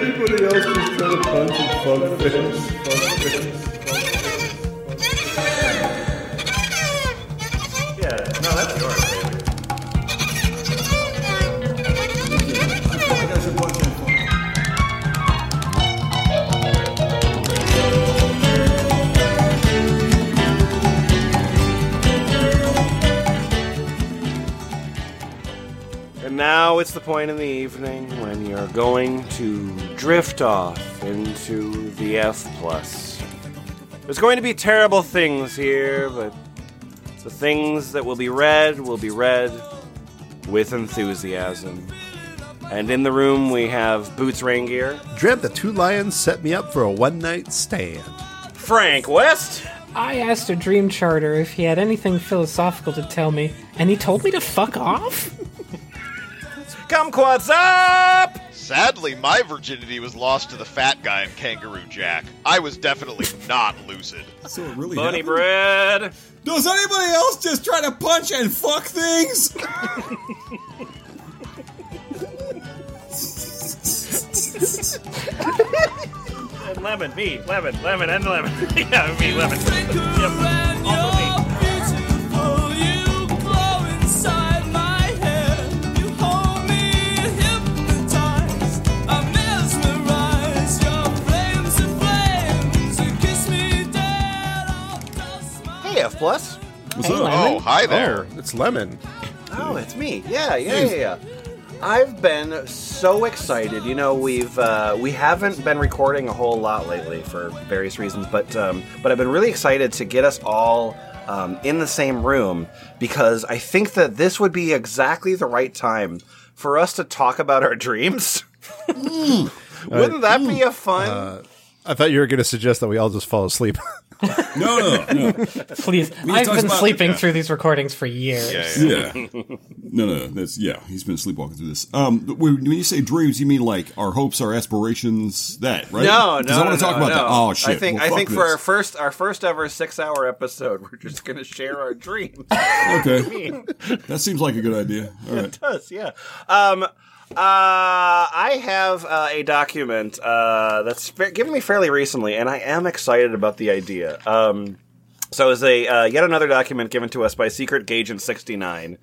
anybody else just trying to punch and fuck things? Fuck things. Now it's the point in the evening when you're going to drift off into the F plus. There's going to be terrible things here, but the things that will be read will be read with enthusiasm. And in the room we have Boots Raingear, Dread the two lions set me up for a one night stand. Frank West, I asked a dream charter if he had anything philosophical to tell me, and he told me to fuck off? Kumquatxop! Sadly, my virginity was lost to the fat guy in Kangaroo Jack. I was definitely not lucid. So it really Bunny happened? Bread, Does anybody else just try to punch and fuck things? and Lemon, me, Lemon, Lemon, and Lemon. yeah, me, Lemon. Yep, F plus. What's Hey, up? Lemon. Oh, hi there. Oh, it's lemon. Oh, it's me. Yeah, yeah, yeah, yeah. I've been so excited. You know, we've uh, we haven't been recording a whole lot lately for various reasons, but um, but I've been really excited to get us all um, in the same room because I think that this would be exactly the right time for us to talk about our dreams. Wouldn't that be a fun? I thought you were going to suggest that we all just fall asleep. No, no, no. Please, We I've been about- sleeping through these recordings for years. Yeah, yeah. Yeah. No, no, that's yeah. He's been sleepwalking through this. Um, when when you say dreams, you mean like our hopes, our aspirations, that right? No, no, 'Cause I want no, to talk no, about that. Oh shit! I think Well, I fuck think for our first our first ever six hour episode, we're just going to share our dreams. okay, that seems like a good idea. All right. does, yeah. Um, uh, I have uh, a document uh, that's fa- given me fairly recently, and I am excited about the idea. Um, so, it's a uh, yet another document given to us by Secret Gaygent sixty nine,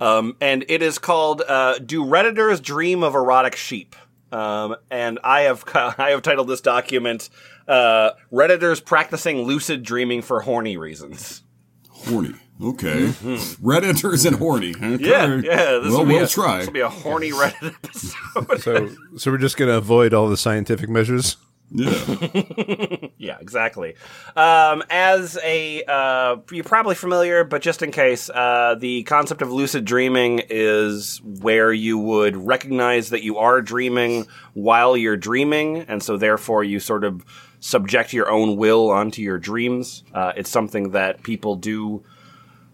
um, and it is called uh, "Do Redditors Dream of Erotic Sheep?" Um, and I have I have titled this document uh, "Redditors Practicing Lucid Dreaming for Horny Reasons." Horny. Okay. Redditors and horny. Okay. Mm-hmm. Yeah, yeah. This well, will we'll a, try. This will be a horny Reddit episode. so, so we're just going to avoid all the scientific measures. yeah. Yeah, exactly. Um, as a, uh, you're probably familiar, but just in case, uh, the concept of lucid dreaming is where you would recognize that you are dreaming while you're dreaming, and so therefore you sort of subject your own will onto your dreams. Uh, it's something that people do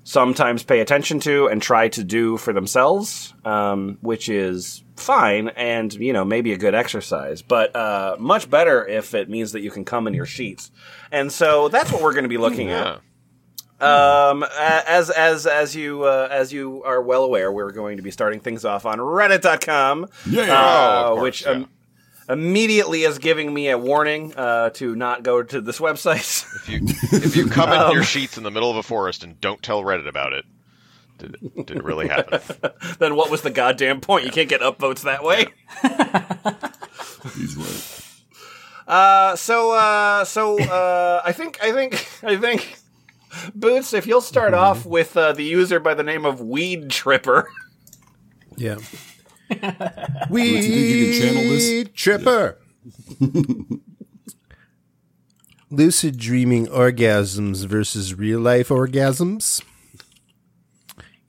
sometimes pay attention to and try to do for themselves, um, which is fine and you know maybe a good exercise, but uh, much better if it means that you can come in your sheets. And so that's what we're going to be looking Yeah. at. Um, as as as you uh, as you are well aware, we're going to be starting things off on Reddit.com, Yeah. uh, Oh, of course, which yeah. Immediately is giving me a warning uh, to not go to this website. If you if you come Um, in your sheets in the middle of a forest and don't tell Reddit about it, did it, did it really happen? then what was the goddamn point? You can't get upvotes that way. He's right. Uh, so, uh, so, uh, I think, I think, I think, Boots, if you'll start off with uh, the user by the name of Weed Tripper. Yeah. Think you can channel this? Weed Tripper. Lucid dreaming orgasms versus real life orgasms.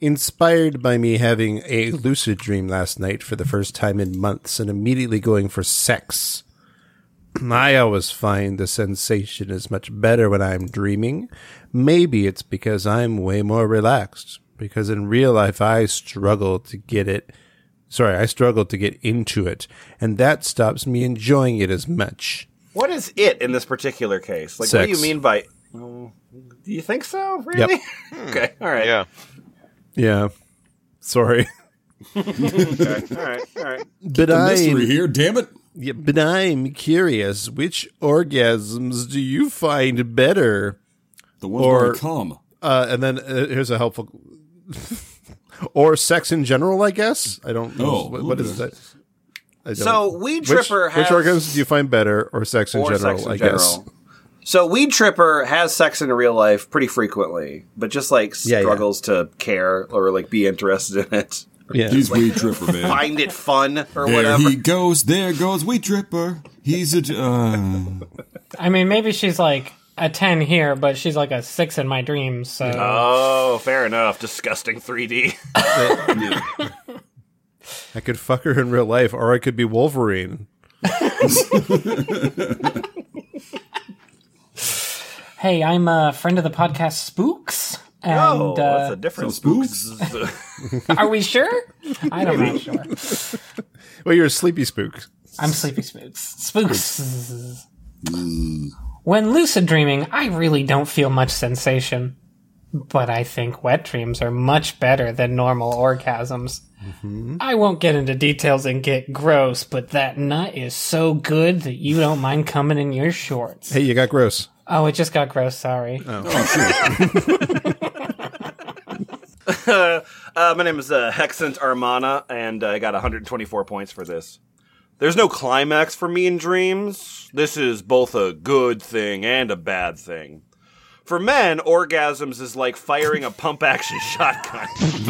Inspired by me having a lucid dream last night for the first time in months and immediately going for sex. I always find the sensation is much better when I'm dreaming. Maybe it's because I'm way more relaxed. Because in real life, I struggle to get it. Sorry, I struggle to get into it. And that stops me enjoying it as much. What is it in this particular case? Like, what do you mean by? Oh, do you think so? Really? okay. All right. Yeah. Yeah. Sorry. okay. All right. All right. But The I. mystery here, damn it. Yeah, but I'm curious, which orgasms do you find better? The ones Or- where I come. Uh, and then uh, here's a helpful, or sex in general, I guess. I don't know Oh, what, what is that. So Weed Tripper which has orgasms do you find better, or sex in or general? sex in I general. guess. So Weed Tripper has sex in real life pretty frequently, but just like Yeah, yeah. struggles to care or like be interested in it, Yeah. He's Weed Tripper, man. find it fun or There whatever. he goes. There goes Weed Tripper. He's a. j- Uh, I mean, maybe she's like a 10 here, but she's like a 6 in my dreams, so. Oh, fair enough. Disgusting 3D. I could fuck her in real life, or I could be Wolverine. Hey, I'm a friend of the podcast Spooks. And oh, that's uh, a different So spooks. are we sure? I don't know. sure. Well, you're a sleepy spook. I'm Sleepy Spooks. Spooks. When lucid dreaming, I really don't feel much sensation. But I think wet dreams are much better than normal orgasms. I won't get into details and get gross, but that nut is so good that you don't mind coming in your shorts. Hey, you got gross. Oh, it just got gross, sorry. Uh, my name is uh, Hexant Armana, and I got 124 points for this. There's no climax for me in dreams. This is both a good thing and a bad thing. For men, orgasms is like firing a pump action shotgun.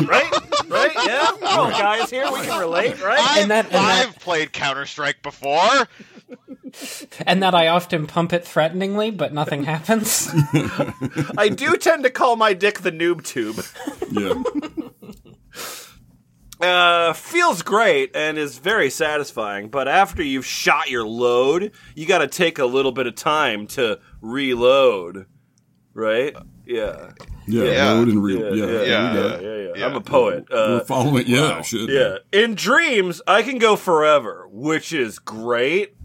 right? Right? Yeah? Oh, guys here, we can relate, right? I've, that- and that- I've played Counter Strike before. And that I often pump it threateningly, but nothing happens. I do tend to call my dick the noob tube. yeah. Uh, feels great and is very satisfying, but after you've shot your load, you gotta take a little bit of time to reload. Right? Yeah. Yeah. Yeah. Load and real. Yeah, Yeah. yeah, we yeah, yeah, yeah. Yeah. I'm a poet. We're Uh, following. Yeah. Shit. yeah. In dreams, I can go forever, which is great,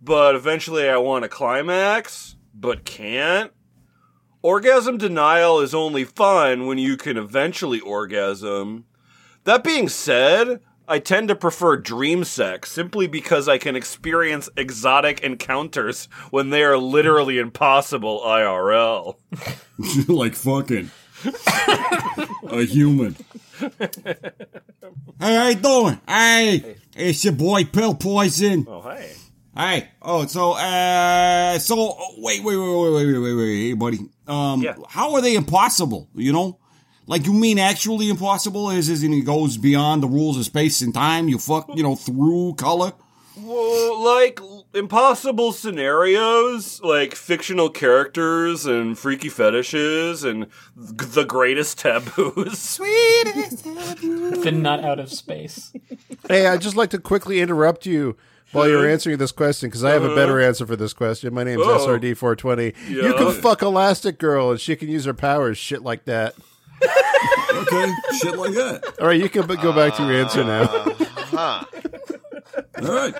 but eventually I want a climax, but can't. Orgasm denial is only fun when you can eventually orgasm. That being said, I tend to prefer dream sex simply because I can experience exotic encounters when they are literally impossible IRL. like fucking a human. Hey, how you doing? Hey, it's your boy Pill Poison. Oh, hey. Hey, oh, so, uh, so, oh, wait, wait, wait, wait, wait, wait, wait, wait, hey, buddy. Um, Yeah. how are they impossible, you know? Like, you mean actually impossible? Is, is, and it goes beyond the rules of space and time? You fuck, you know, through color? Well, like impossible scenarios, like fictional characters and freaky fetishes and g- the greatest taboos. Sweetest taboos. the nut out of space. Hey, I'd just like to quickly interrupt you while you're answering this question because I have a better answer for this question. My name's Uh-huh. Oh. SRD420. You can fuck Elastic Girl and she can use her powers, shit like that. Okay, shit like that. All right, you can b- go back to your answer now. Huh. All right.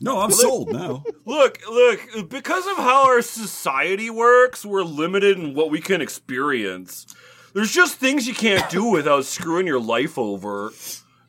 No, I'm sold now. Look, look, because of how our society works, we're limited in what we can experience. There's just things you can't do without screwing your life over.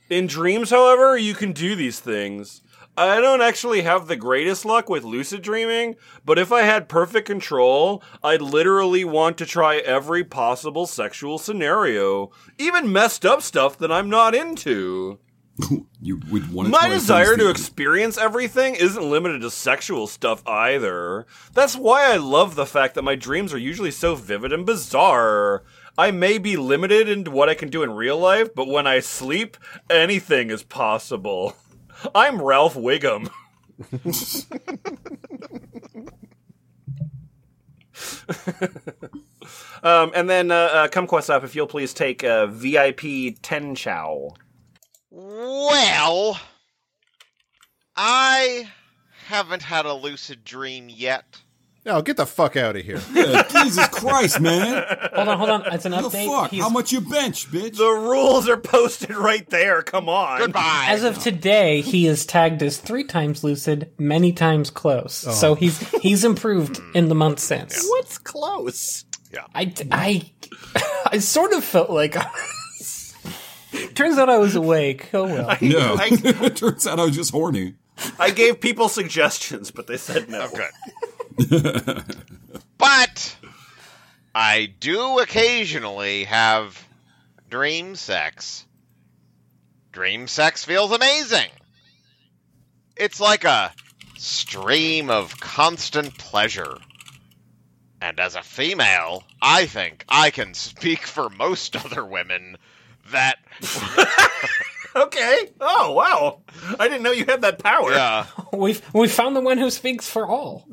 In dreams, however, you can do these things. I don't actually have the greatest luck with lucid dreaming, but if I had perfect control, I'd literally want to try every possible sexual scenario, even messed up stuff that I'm not into. You would want to My desire to experience everything isn't limited to sexual stuff either. That's why I love the fact that my dreams are usually so vivid and bizarre. I may be limited in what I can do in real life, but when I sleep, anything is possible. I'm Ralph Wiggum. um, and then, uh, uh, up, if you'll please take uh, VIP Ten Chow. Well, I haven't had a lucid dream yet. No, get the fuck out of here. Yeah, Jesus Christ, man. Hold on, hold on. It's an update. The fuck? He's- How much you bench, bitch? The rules are posted right there. Come on. Goodbye. As of today, he is tagged as three times lucid, many times close. Oh. So he's he's improved in the month since. What's close? I, I, I sort of felt like. Turns out I was awake. Oh well. no. Turns out I was just horny. I gave people suggestions, but they said no. Okay. but I do occasionally have dream sex. Dream sex feels amazing. It's like a stream of constant pleasure. And as a female, I think I can speak for most other women that Okay. Oh wow! I didn't know you had that power. yeah, We've we found the one who speaks for all.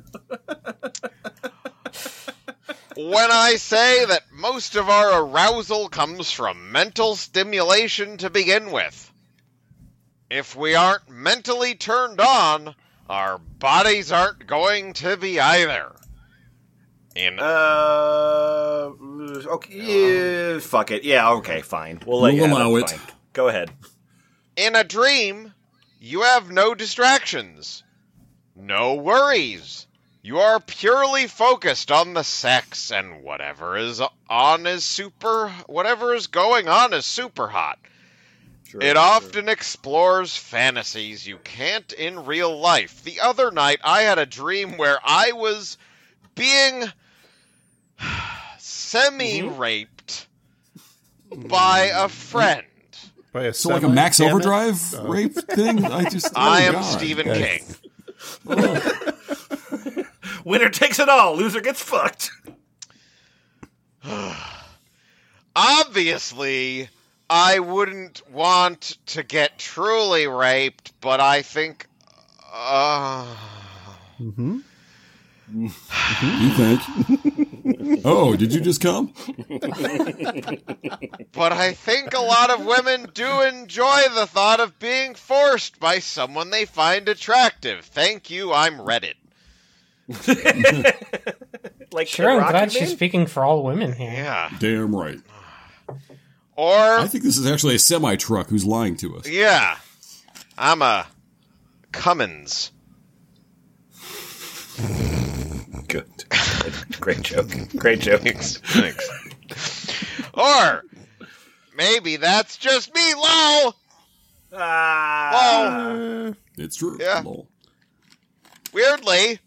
when I say that most of our arousal comes from mental stimulation to begin with. If we aren't mentally turned on, our bodies aren't going to be either. In Uh. Okay. yeah, fuck it. Yeah. Okay. Fine. We'll let We'll you have allow it. it. Fine. Go ahead. In a dream, you have no distractions, no worries. You are purely focused on the sex, and whatever is on is super. Whatever is going on is super hot. Sure, It sure. often explores fantasies you can't in real life. The other night, I had a dream where I was being mm-hmm. semi raped by a friend. By a So like a Max damn it. Overdrive rape thing? I just. I oh, am God. Stephen Yes. King. Winner takes it all. Loser gets fucked. Obviously, I wouldn't want to get truly raped, but I think. Uh, You think? oh, did you just come? but I think a lot of women do enjoy the thought of being forced by someone they find attractive. Thank you, I'm Reddit. Like Sure, I'm glad she's speaking for all women here. Yeah. Damn right. Or, I think this is actually a semi truck who's lying to us. yeah, I'm a Cummins. Good. Great joke. Great joke. Thanks. or, maybe that's just me, lol! Ah. Lol. It's true. Yeah. Lol. Weirdly,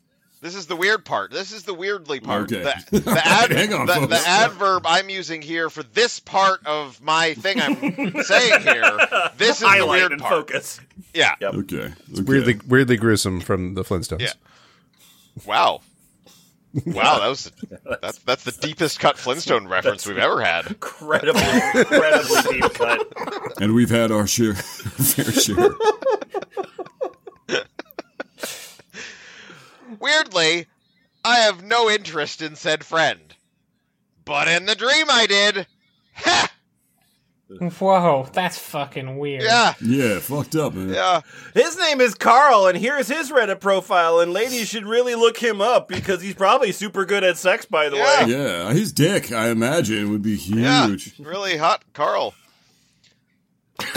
this is the weird part. This is the weirdly part. Okay. The, the, ad, Hang on, the, the adverb I'm using here for this part of my thing I'm saying here. This is the Highlight weird and part. focus. Yeah. Yep. Okay. okay. Weirdly, weirdly gruesome from the Flintstones. Yeah. Wow. Wow, that was that's that's the deepest cut Flintstone reference we've ever had. Incredibly, incredibly deep cut. And we've had our share, fair share. Weirdly, I have no interest in said friend. But in the dream I did. Ha! Whoa, that's fucking weird. Yeah. Yeah, fucked up, man. Yeah. His name is Carl, and here's his Reddit profile. And ladies should really look him up because he's probably super good at sex. By the Yeah. way, Yeah, his dick, I imagine, would be huge. Yeah. huge. Really hot Carl.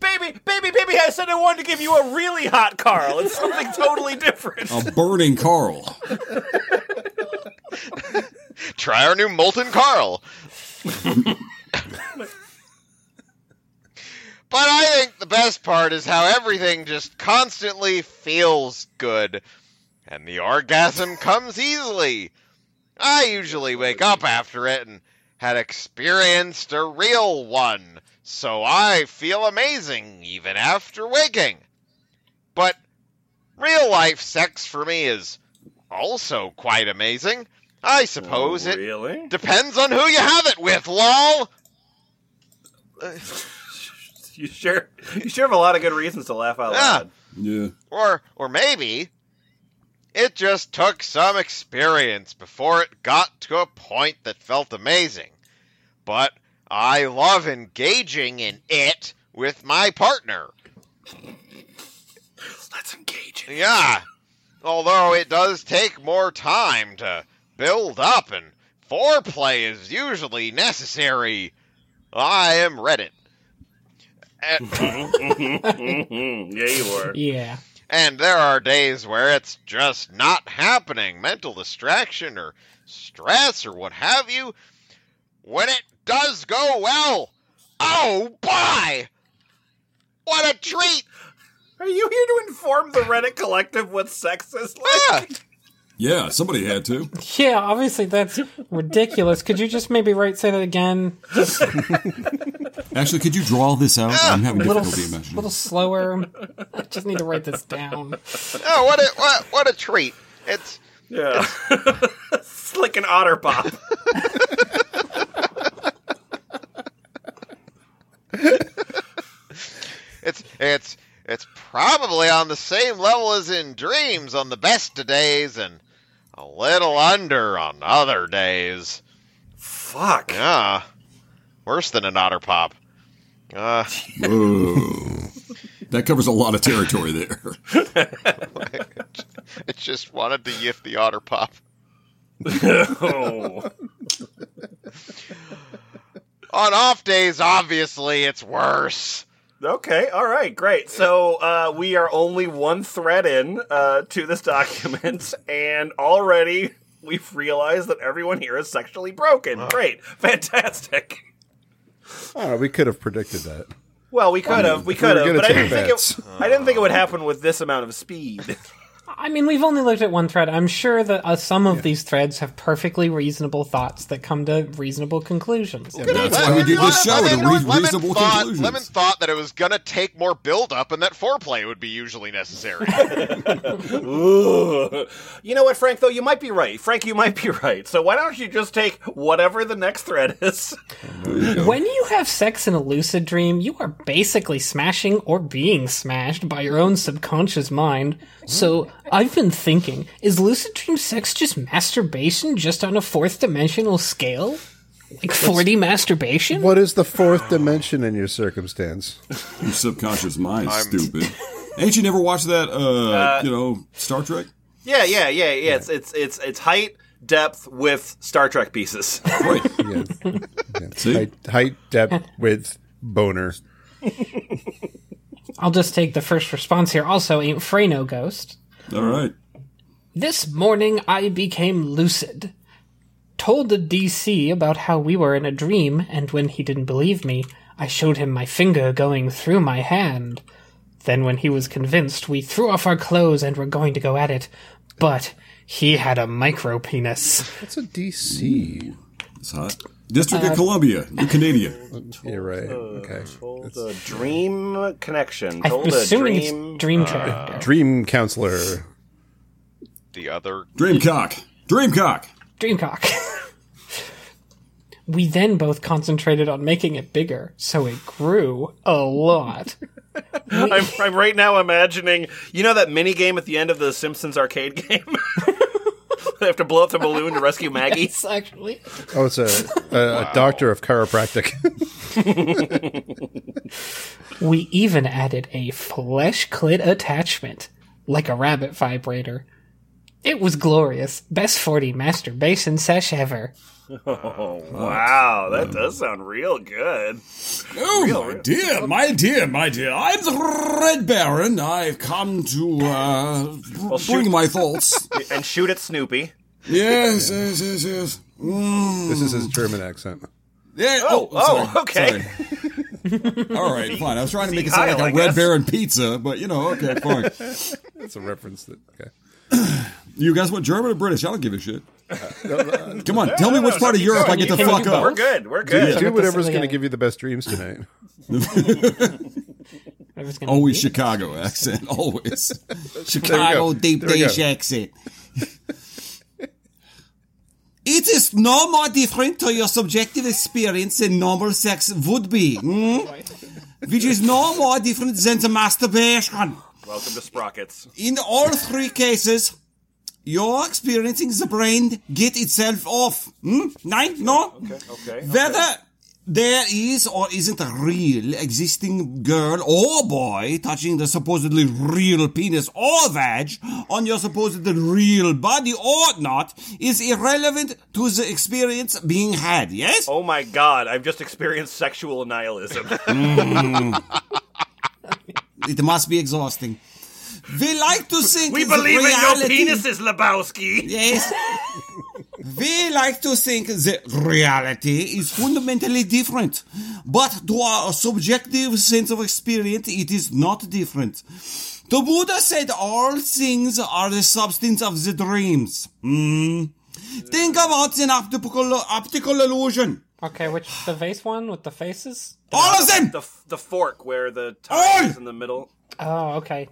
baby, baby, baby, I said I wanted to give you a really hot Carl. It's something totally different. A burning Carl. Try our new molten Carl. But I think the best part is how everything just constantly feels good. And the orgasm comes easily. I usually wake up after it and had experienced a real one, so I feel amazing even after waking. But real life sex for me is also quite amazing. I suppose oh, it really? depends on who you have it with, lol. You sure? You sure have a lot of good reasons to laugh out loud. Yeah. Or or maybe it just took some experience before it got to a point that felt amazing. But I love engaging in it with my partner. Let's engage. in it. Yeah. Although it does take more time to build up and foreplay is usually necessary. I am Reddit. And- yeah, you were. Yeah. And there are days where it's just not happening, mental distraction or stress or what have you. When it does go well, Oh, boy! What a treat! Are you here to inform the Reddit collective what sex is like? Ah, Yeah, somebody had to. Yeah, obviously that's ridiculous. Could you just maybe write say that again? Actually, could you draw this out? I'm having a little, difficulty a little slower. I just need to write this down. oh, what a what, what a treat! It's Yeah. it's like an otter pop. it's it's it's probably on the same level as in dreams on the best of days and a little under on other days. Fuck. Yeah, worse than an otter pop. Uh, Whoa. That covers a lot of territory there. I just wanted to yiff the otter pop. Oh. On off days, obviously, it's worse. Okay, all right, great. So uh, we are only one thread in uh, to this document, and already we've realized that everyone here is sexually broken. Great, fantastic. I. We could have predicted that. Well, we could have, we if we could were have, but I didn't think bets. it. I didn't think it would happen with this amount of speed. I mean, we've only looked at one thread. I'm sure that uh, some of these threads have perfectly reasonable thoughts that come to reasonable conclusions. That's why we did this show Lemon- to you know re- Lemon reasonable thought, conclusions. Lemon thought that it was gonna take more build up and that foreplay would be usually necessary. You know what, Frank? Though you might be right. Frank, you might be right. So why don't you just take whatever the next thread is? When you have sex in a lucid dream, you are basically smashing or being smashed by your own subconscious mind. So, I've been thinking, is lucid dream sex just masturbation just on a fourth dimensional scale? Like 4D masturbation? What is the fourth dimension in your circumstance? Your subconscious mind, stupid. Ain't you never watched that, uh, you know, Star Trek? Yeah, yeah, yeah, yeah. It's it's it's it's height, depth with Star Trek pieces. Right. Yeah. Yeah. See? Height, height, depth, width, boner. I'll just take the first response here. Also, ain't Frey no ghost. All right. This morning I became lucid. Told the DC about how we were in a dream, and when he didn't believe me, I showed him my finger going through my hand. Then, when he was convinced, we threw off our clothes and were going to go at it. But he had a micro penis. That's a DC? It's hot. District of uh, Columbia. You're Canadian. You're right. Okay. Told a dream connection. I'm Told a assuming dream. it's dream uh, track. Dream counselor. the other Dreamcock. Dreamcock. Dreamcock. we then both concentrated on making it bigger, so it grew a lot. I'm, I'm right now imagining, you know, that mini game at the end of the Simpsons arcade game. they have to blow up the balloon to rescue Maggie. It's actually. Oh, it's a, a, a doctor of chiropractic. We even added a flesh clit attachment, like a rabbit vibrator. It was glorious. Best 4D masturbation sesh ever. Oh wow, that does sound real good. Oh, my dear, my dear, my dear. I'm the Red Baron. I've come to uh, bring shoot. my thoughts. And shoot at Snoopy. yes, yes, yes, yes. Mm, this is his German accent. yeah, Oh, oh, oh, okay. sorry. All right, fine. I was trying to make it sound like Kyle, a I Red guess. Baron pizza, but you know, okay, fine. That's a reference that. Okay. You guys want German or British? I don't give a shit. Come on, tell me which part of Europe I get to fuck up. We're good. We're good. Do whatever's going to give you the best dreams tonight. I was gonna Always Chicago accent, always. Chicago deep dish accent. It is no more different to your subjective experience than normal sex would be, hmm? which is no more different than the masturbation. Welcome to Sprockets. In all three cases, you're experiencing the brain get itself off. Hmm? Nine? No? Okay. Okay. Whether there is or isn't a real existing girl or boy touching the supposedly real penis or vag on your supposedly real body or not is irrelevant to the experience being had, yes? Oh my god, I've just experienced sexual nihilism. It must be exhausting. We like to think we that believe in reality- your penises, Lebowski. Yes. we like to think that reality is fundamentally different. But to our subjective sense of experience, it is not different. The Buddha said all things are the substance of the dreams. Hmm. Think about an optical, optical illusion. Okay, which the vase one with the faces? All of them! The the fork where the Oi! tie is in the middle. Oh, okay.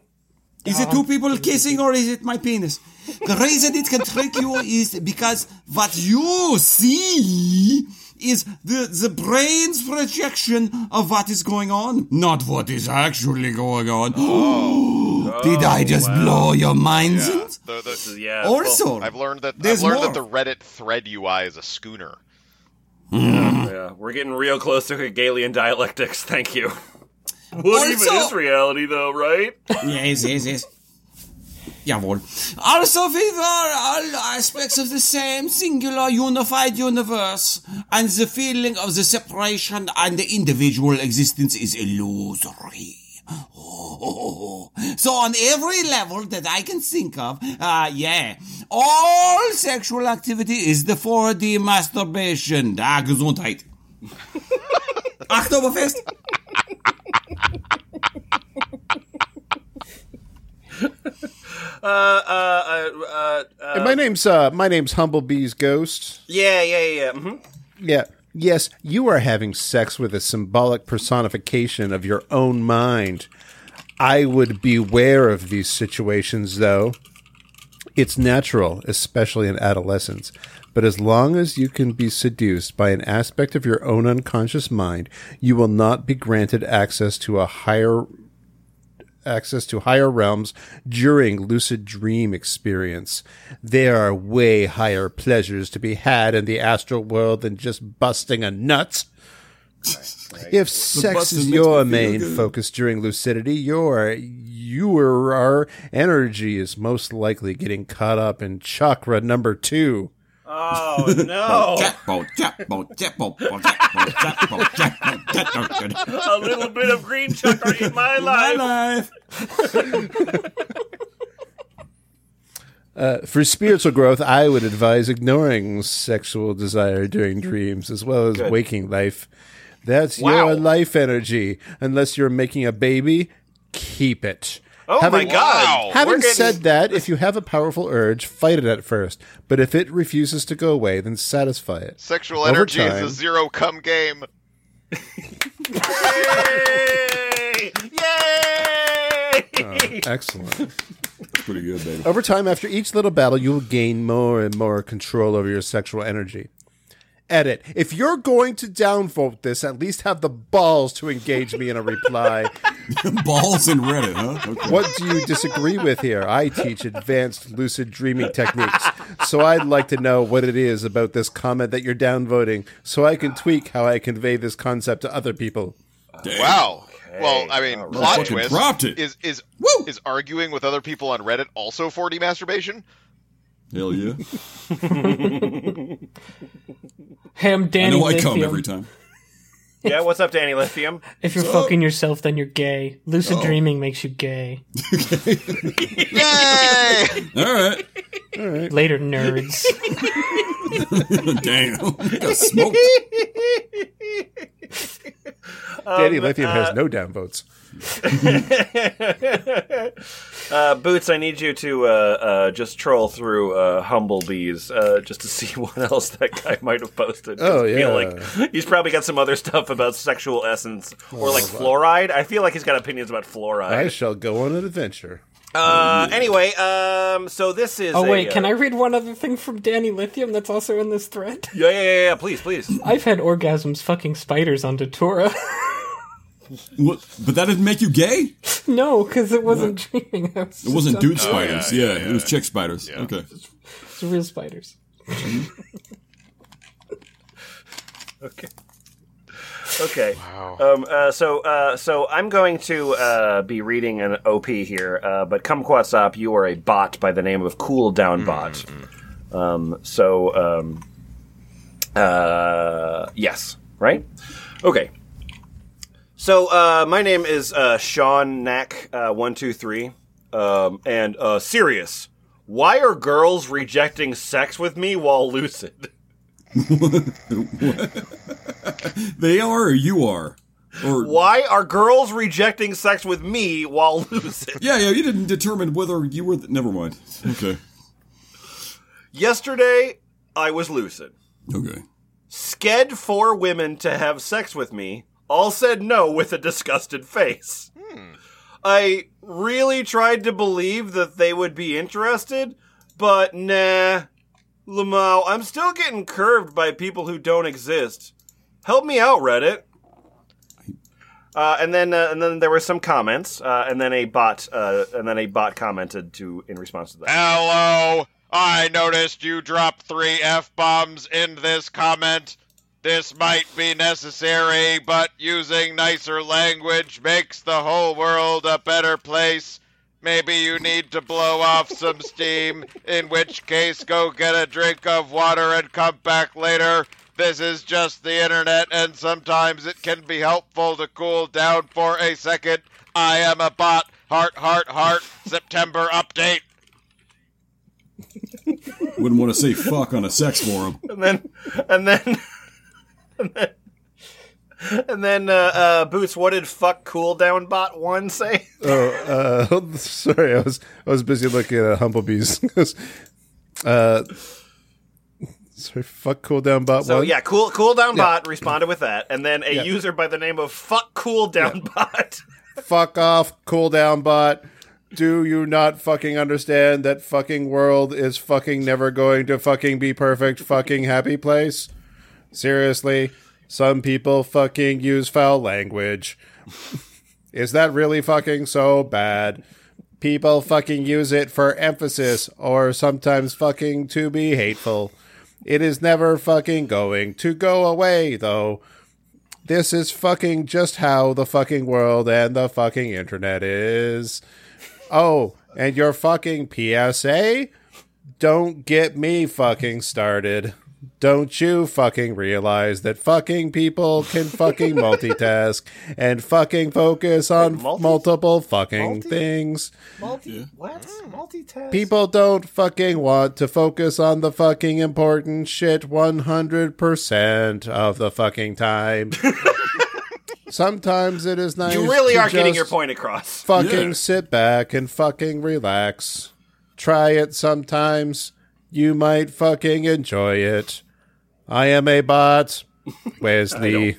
Is it two people kissing or is it my penis? The reason it can trick you is because what you see is the, the brain's projection of what is going on, not what is actually going on. Oh, Did I just blow your minds? Yeah. in? The, the, Yeah. Also, I've learned that I've learned that the. Reddit thread UI is a schooner. Hmm. Yeah, we're getting real close to Hegelian dialectics. Thank you. What Also- even is reality, though, right? yes, yes, yes. Jawohl. Also, we were all aspects of the same singular unified universe, and the feeling of the separation and the individual existence is illusory. Oh. So on every level that I can think of, uh, yeah, all sexual activity is the 4D masturbation. Ah, Gesundheit. Oktoberfest. Uh, uh, uh, uh, uh, And my name's uh, my name's Humblebee's Ghost. yeah, yeah, yeah. yeah. hmm Yeah. Yes, you are having sex with a symbolic personification of your own mind. I would beware of these situations, though. It's natural, especially in adolescence. But as long as you can be seduced by an aspect of your own unconscious mind, you will not be granted access to a higher access to higher realms during lucid dream experience. There are way higher pleasures to be had in the astral world than just busting a nut. If sex is your main good. focus during lucidity, your your energy is most likely getting caught up in chakra number two. Oh no! Jackpot, jackpot, jackpot, jackpot, jackpot, jackpot, jackpot. a little bit of green chakra in my My life. life. Uh, for spiritual growth, I would advise ignoring sexual desire during dreams as well as waking life. That's Wow. your life energy. Unless you're making a baby, keep it. Oh Having- my god! Having getting- said that, if you have a powerful urge, fight it at first. But if it refuses to go away, then satisfy it. Sexual Over energy time- is a zero cum game. Yay! Yay! Oh, excellent. Pretty good, baby. Over time, after each little battle, you will gain more and more control over your sexual energy. Edit. If you're going to downvote this, at least have the balls to engage me in a reply. Balls in Reddit, huh? Okay. What do you disagree with here? I teach advanced lucid dreaming techniques, so I'd like to know what it is about this comment that you're downvoting, so I can tweak how I convey this concept to other people. Wow. Well, I mean, plot twist dropped it. is is Woo! is arguing with other people on Reddit also 4D masturbation? Hell yeah. Hey, I'm I Danny know I come Lithium. every time. yeah, what's up, Danny Lithium? If you're fucking yourself, then you're gay. Lucid oh. dreaming makes you gay. Yay! All right. Later, nerds. Damn. Got smoked. Danny um, Lithium has uh, no downvotes. Uh, Boots, I need you to uh, uh, just troll through uh, Humblebees uh, just to see what else that guy might have posted. Oh, I feel yeah. like he's probably got some other stuff about sexual essence or like fluoride. I feel like he's got opinions about fluoride. I shall go on an adventure. Uh, anyway, um, so this is. Oh a, wait, can uh, I read one other thing from Danny Lithium that's also in this thread? Yeah, yeah, yeah, yeah. Please, please. I've had orgasms fucking spiders on Datura. What? But that didn't make you gay? no, because it wasn't dreaming. It was It wasn't just- dude spiders. yeah, it was chick spiders. Okay. It's real spiders. Okay. Okay. Um, uh, so, uh, so I'm going to uh, be reading an OP here, uh, but Kumquatxop, you are a bot by the name of Cool Down Bot. Um, so, um, uh, yes, right? Okay. So, uh, my name is uh, Sean Knack uh, one two three, um, and uh, serious. Why are girls rejecting sex with me while lucid? They are or you are? Or Why are girls rejecting sex with me while lucid? yeah, yeah, you didn't determine whether you were. The, never mind. Okay, Yesterday, I was lucid. okay. Sked four women to have sex with me, all said no with a disgusted face. I really tried to believe that they would be interested, but nah. Lamau, I'm still getting curved by people who don't exist. Help me out, Reddit. Uh, and then, uh, and then there were some comments, uh, and then a bot, uh, and then a bot commented to in response to that. Hello! I noticed you dropped three F bombs in this comment. This might be necessary, but using nicer language makes the whole world a better place. Maybe you need to blow off some steam, in which case, go get a drink of water and come back later. This is just the internet, and sometimes it can be helpful to cool down for a second. I am a bot. Heart, heart, heart. September update. Wouldn't want to say fuck on a sex forum. and then and then and then, and then uh, uh, Boots, what did fuck cooldown bot one say? Oh, uh, sorry, I was I was busy looking at Humblebees. uh, sorry, fuck cooldown bot So one. yeah, cool cooldown bot responded with that, and then a Yeah. user by the name of fuck cooldown bot. fuck off, cooldown bot. Do you not fucking understand that fucking world is fucking never going to fucking be perfect fucking happy place? Seriously, some people fucking use foul language. is that really fucking so bad? People fucking use it for emphasis or sometimes fucking to be hateful. It is never fucking going to go away though. This is fucking just how the fucking world and the fucking internet is. Oh, and your fucking PSA? Don't get me fucking started. Don't you fucking realize that fucking people can fucking multitask and fucking focus on multi- multiple fucking multi- things? Multi what? Mm. Multitask. People don't fucking want to focus on the fucking important shit 100% of the fucking time. Sometimes it is nice. you really to are getting your point across. Fucking Yeah. sit back and fucking relax. Try it sometimes. You might fucking enjoy it. I am a bot. Wesley.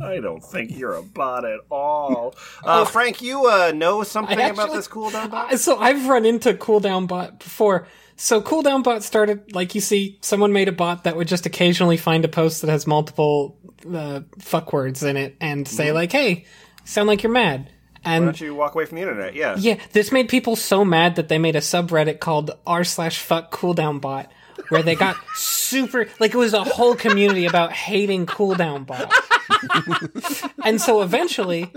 I don't think you're a bot at all. Uh, Frank, you uh, know something I about actually- this cooldown bot? So I've run into cooldown bot before. So cooldown bot started like you see, someone made a bot that would just occasionally find a post that has multiple uh, fuck words in it and say like, "Hey, sound like you're mad." Why And don't you walk away from the internet? Yeah. yeah, this made people so mad that they made a subreddit called r slash fuck cooldown bot, where they got super like it was a whole community about hating cooldown bot. and so eventually,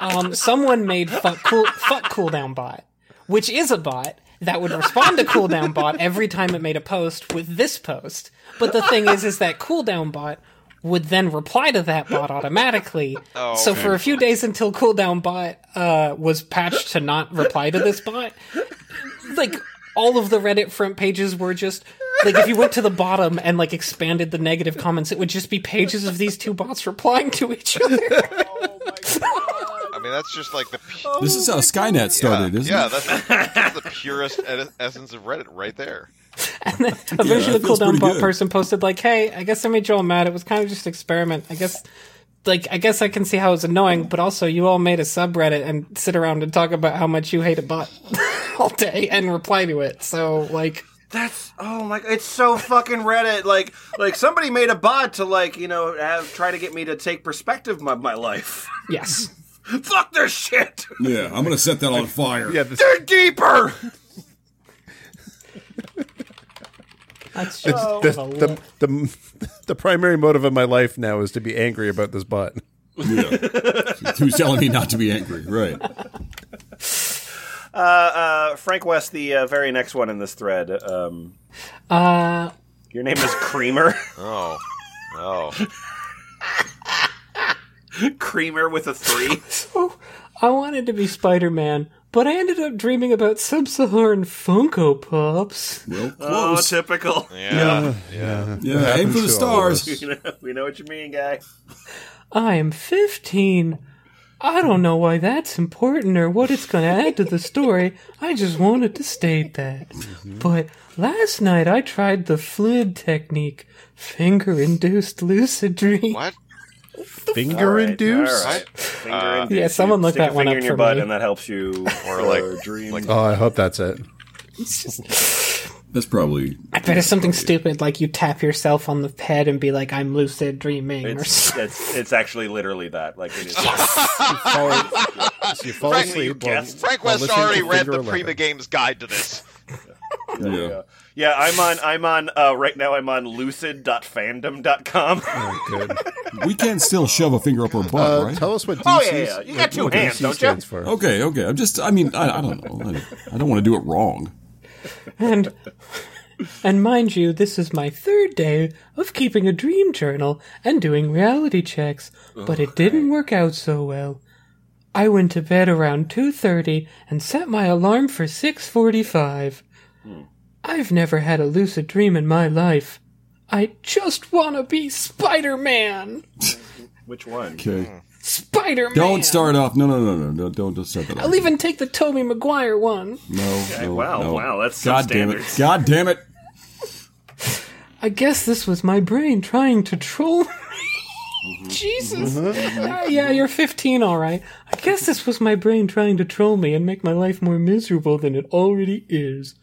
um, someone made fuck cool fuck cooldown bot, which is a bot that would respond to cooldown bot every time it made a post with this post. But the thing is, is that cooldown bot would then reply to that bot automatically. so for a few days until cooldown bot uh, was patched to not reply to this bot, like all of the Reddit front pages were just like if you went to the bottom and like expanded the negative comments, it would just be pages of these two bots replying to each other. I mean, that's just like the pu- This is how Skynet started, yeah, isn't yeah, it? that's, that's the purest ed- essence of Reddit right there. Eventually, that the feels cooldown pretty bot person posted like, "Hey, I guess I made Joel mad. It was kind of just an experiment. I guess." Like I guess I can see how it's annoying, but also you all made a subreddit and sit around and talk about how much you hate a bot all day and reply to it. So like, That's oh my! It's so fucking Reddit. Like, like somebody made a bot to like you know have try to get me to take perspective of my life. yes, Fuck their shit. Yeah, I'm gonna set that on fire. Yeah, this, They're deeper. That's the, just the, the, the, the primary motive of my life now is to be angry about this bot. Yeah. Who's telling me not to be angry? Right. Uh, Frank West, the uh, very next one in this thread. Um, uh, your name is Creamer. Oh, oh, Creamer with a three. so I wanted to be Spider Man, but I ended up dreaming about sub-Saharan Funko Pops. Well, Oh, typical. Yeah. Yeah. yeah, aim for the to all of stars. we, know, we know what you mean, guy. I am 15. I don't know why that's important or what it's going to add to the story. I just wanted to state that. Mm-hmm. But last night I tried the fluid technique, finger induced lucid dream. What? Finger All right, induced. all right. Finger Uh, induced. Yeah, someone You look that a one up in your for butt, me. and that helps you Or or like- dream. like- Oh, I hope that's it. That's probably. I bet it's something stupid like you tap yourself on the head and be like, I'm lucid dreaming. Or it's, something. it's it's actually literally that. Like it is. You fall, so you fall Frank, asleep. you while- Frank West already read the 11. Prima Games guide to this. Yeah. Yeah. Yeah, I'm on. I'm on. Uh, right now, I'm on lucid.fandom.com. Oh, good. We can still shove a finger up our butt, Uh, right? Tell us what DC Oh, yeah, yeah. You got two what hands, DC don't you? stands For. Okay, okay. I'm just. I mean, I, I don't know. I, I don't want to do it wrong. And and mind you, this is my third day of keeping a dream journal and doing reality checks, but it didn't work out so well. I went to bed around 2:30 and set my alarm for 6:45. I've never had a lucid dream in my life. I just want to be Spider-Man. Which one? Okay. Hmm. Spider-Man. Don't start off. No, no, no, no, no. Don't, don't start that. off. I'll even take the Tobey Maguire one. No, no, wow, no. wow, that's some God damn it! God damn it! I guess this was my brain trying to troll me. Mm-hmm. Jesus. Ah, yeah, you're 15, all right. I guess this was my brain trying to troll me and make my life more miserable than it already is.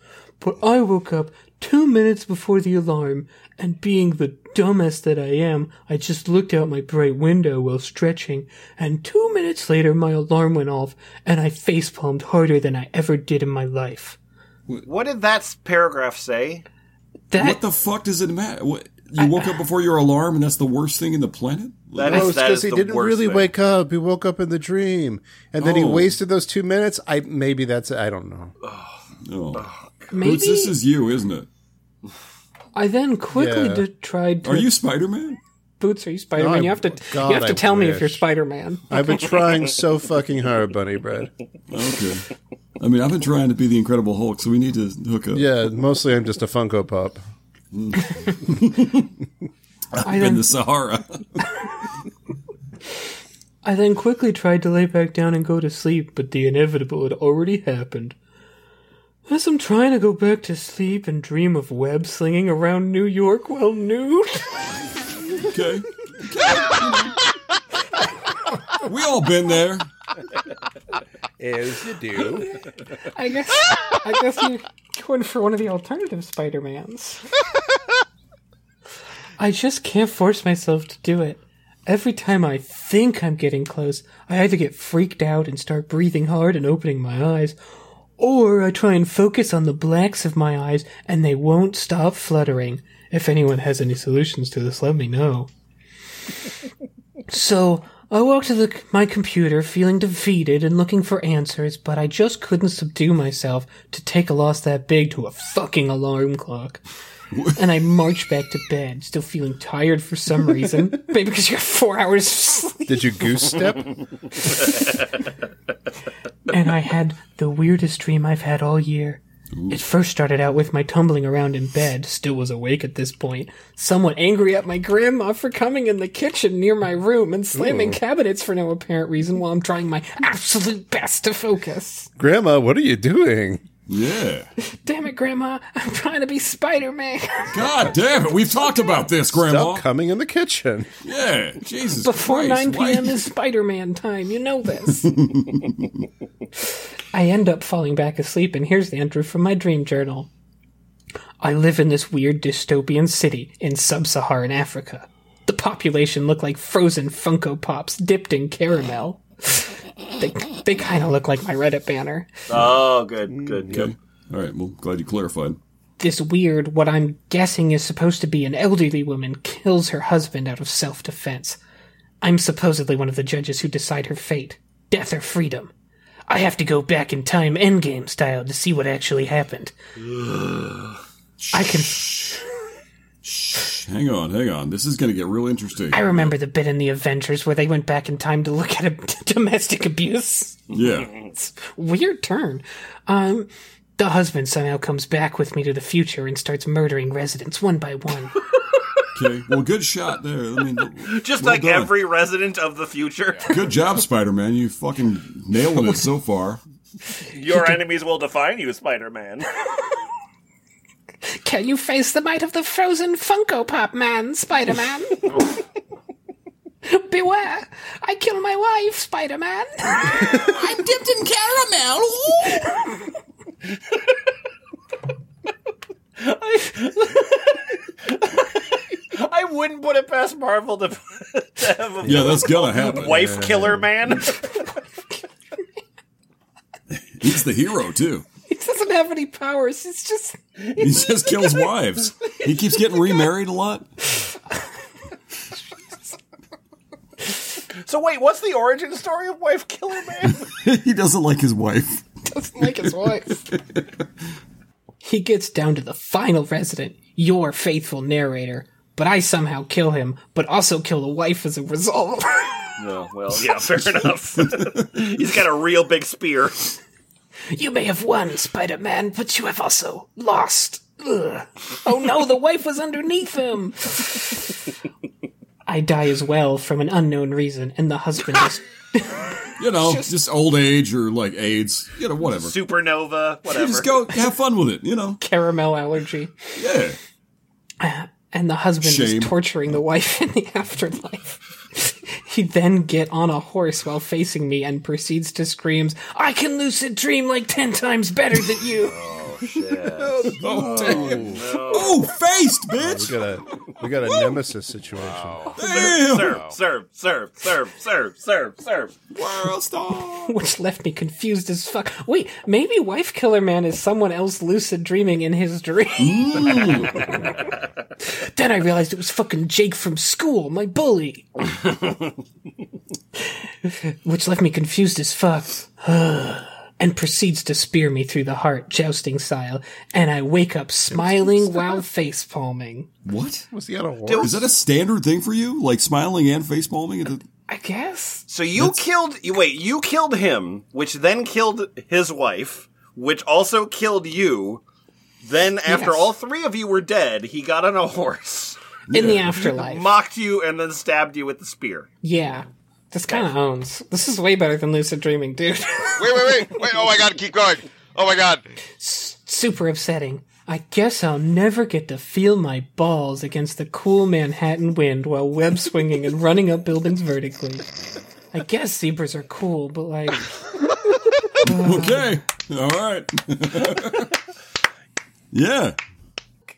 But I woke up two minutes before the alarm, and being the dumbest that I am, I just looked out my bright window while stretching, and two minutes later my alarm went off, and I facepalmed harder than I ever did in my life. What did that paragraph say? That What the fuck does it matter? What, you woke up before your alarm, and that's the worst thing in the planet. That Oh, is it's because he didn't really thing. wake up. He woke up in the dream, and then he Oh. wasted those two minutes. I maybe that's I don't know. Oh, maybe Boots, this is you, isn't it? I then quickly Yeah. did, tried to Are you Spider Man? Boots, are you Spider Man? No, you have to God, you have to I tell me if you're Spider Man. I've been trying so fucking hard, Bunnybread. Okay. I mean, I've been trying to be the Incredible Hulk, so we need to hook up. Yeah, mostly I'm just a Funko Pop. I've in then the Sahara. I then quickly tried to lay back down and go to sleep, but the inevitable had already happened. As I'm trying to go back to sleep and dream of web slinging around New York while nude, Okay. we all been there. As you do. I guess I guess you going for one of the alternative Spider Mans. I just can't force myself to do it. Every time I think I'm getting close, I either get freaked out and start breathing hard and opening my eyes, or I try and focus on the blacks of my eyes and they won't stop fluttering. If anyone has any solutions to this, let me know. So, I walked to the, my computer feeling defeated and looking for answers, but I just couldn't subdue myself to take a loss that big to a fucking alarm clock. and I marched back to bed, still feeling tired for some reason. Maybe because you got four hours of sleep. Did you goose step? And I had the weirdest dream I've had all year. It first started out with my tumbling around in bed, still was awake at this point, somewhat angry at my grandma for coming in the kitchen near my room and slamming cabinets for no apparent reason while I'm trying my absolute best to focus. Grandma, what are you doing? Yeah. Damn it, Grandma, I'm trying to be Spider Man. God damn it. We've talked about this, Grandma. Stop coming in the kitchen. Yeah. Jesus Before Christ. 9 p.m. Is Spider Man time, you know this. I end up falling back asleep, and here's the entry from my dream journal. I live in this weird dystopian city in sub Saharan Africa. The population look like frozen Funko Pops dipped in caramel. They, they kind of look like my Reddit banner. Oh, good, good, mm, good. Okay. All right. Well, glad you clarified. This weird, what I'm guessing is supposed to be an elderly woman, kills her husband out of self defense. I'm supposedly one of the judges who decide her fate death or freedom. I have to go back in time, endgame style, to see what actually happened. I can. Hang on, hang on. This is going to get real interesting. I remember the bit in the Avengers where they went back in time to look at a, domestic abuse. Yeah. Weird turn. Um, the husband somehow comes back with me to the future and starts murdering residents one by one. Okay. Well, good shot there. I mean, Just well like done. every resident of the future, Good job, Spider Man. You fucking nailing it so far. your enemies will define you, Spider-Man. Can you face the might of the frozen Funko Pop Man, Spider Man? Beware! I kill my wife, Spider Man! I'm dipped in caramel. I wouldn't put it past Marvel to, to have a Yeah, that's gonna happen. wife killer man. He's the hero too. He doesn't have any powers. He's just He just kills wives. He keeps getting remarried a lot. so wait, what's the origin story of wife killer man? he doesn't like his wife. doesn't like his wife. he gets down to the final resident, your faithful narrator, but I somehow kill him, but also kill the wife as a result. No, oh, well, yeah, fair enough. He's got a real big spear. You may have won, Spider Man, but you have also lost. Ugh. Oh no, the wife was underneath him. I die as well from an unknown reason, and the husband is. You know, just, old age or like AIDS. You know, whatever. Supernova, You whatever. just go have fun with it. You know. caramel allergy. Yeah. Uh, and the husband Shame. is torturing the wife in the afterlife. He then get on a horse while facing me and proceeds to scream, "I can lucid dream like ten times better than you." Oh, damn. Oh, faced, We bitch. got a we got a nemesis situation. Damn. serve, serve, serve, serve, serve, serve, serve. World star. Which left me confused as fuck. Wait, maybe Wife Killer Man is someone else lucid dreaming in his dream. then I realized it was fucking Jake from school, my bully. Which left me confused as fuck. and proceeds to spear me through the heart, jousting style, and I wake up smiling while face palming. What? Was he on a horse? Is that a standard thing for you? Like smiling and face palming? the- I guess. So you killed. You wait. You killed him, which then killed his wife, which also killed you. Then, after Yes. all three of you were dead, he got on a horse, In the afterlife. mocked you, and then stabbed you with the spear. yeah. This kind of owns. This is way better than lucid dreaming, dude. Wait, wait, wait, wait! Oh my god, keep going! Oh my god! super upsetting. I guess I'll never get to feel my balls against the cool Manhattan wind while web swinging and running up buildings vertically. I guess zebras are cool, but like, uh. Okay. All right. yeah.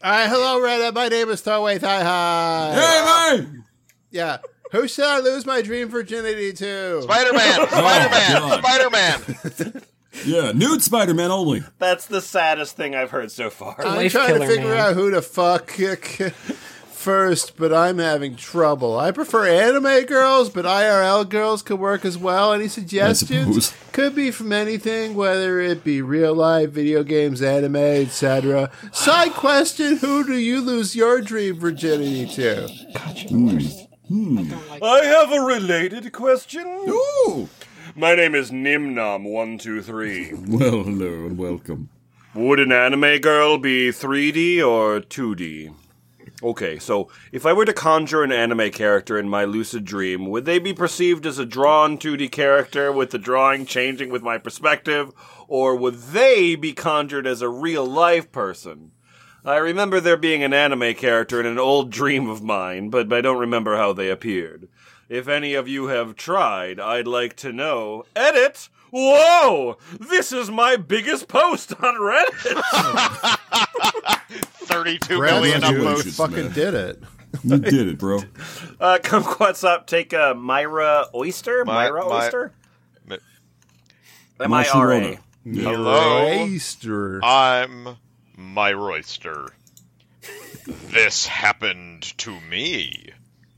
Hi, hello, Reddit. My name is Toei Thai Hi. Hey, man. Yeah. Who should I lose my dream virginity to? Spider-Man! Oh, Spider-Man! God. Spider-Man! Yeah, nude Spider Man only. That's the saddest thing I've heard so far. I'm Life trying to figure man. out who to fuck first, but I'm having trouble. I prefer anime girls, but IRL girls could work as well. Any suggestions? Could be from anything, whether it be real life, video games, anime, etc. Side question: Who do you lose your dream virginity to? Hmm. Hmm. I have a related question. Ooh. My name is Nimnom123. Well, hello and welcome. Would an anime girl be 3D or 2D? Okay, so if I were to conjure an anime character in my lucid dream, would they be perceived as a drawn 2D character with the drawing changing with my perspective, or would they be conjured as a real life person? I remember there being an anime character in an old dream of mine, but I don't remember how they appeared. If any of you have tried, I'd like to know. Edit! Whoa! This is my biggest post on Reddit! 32 Brad, million you fucking man. did it. You did it, bro. Uh, Kumquatxop, take uh, Myra Oyster? My- Myra my- Oyster? Mi- M-I-R-A. Hello? Oyster. I'm my royster. This happened to me.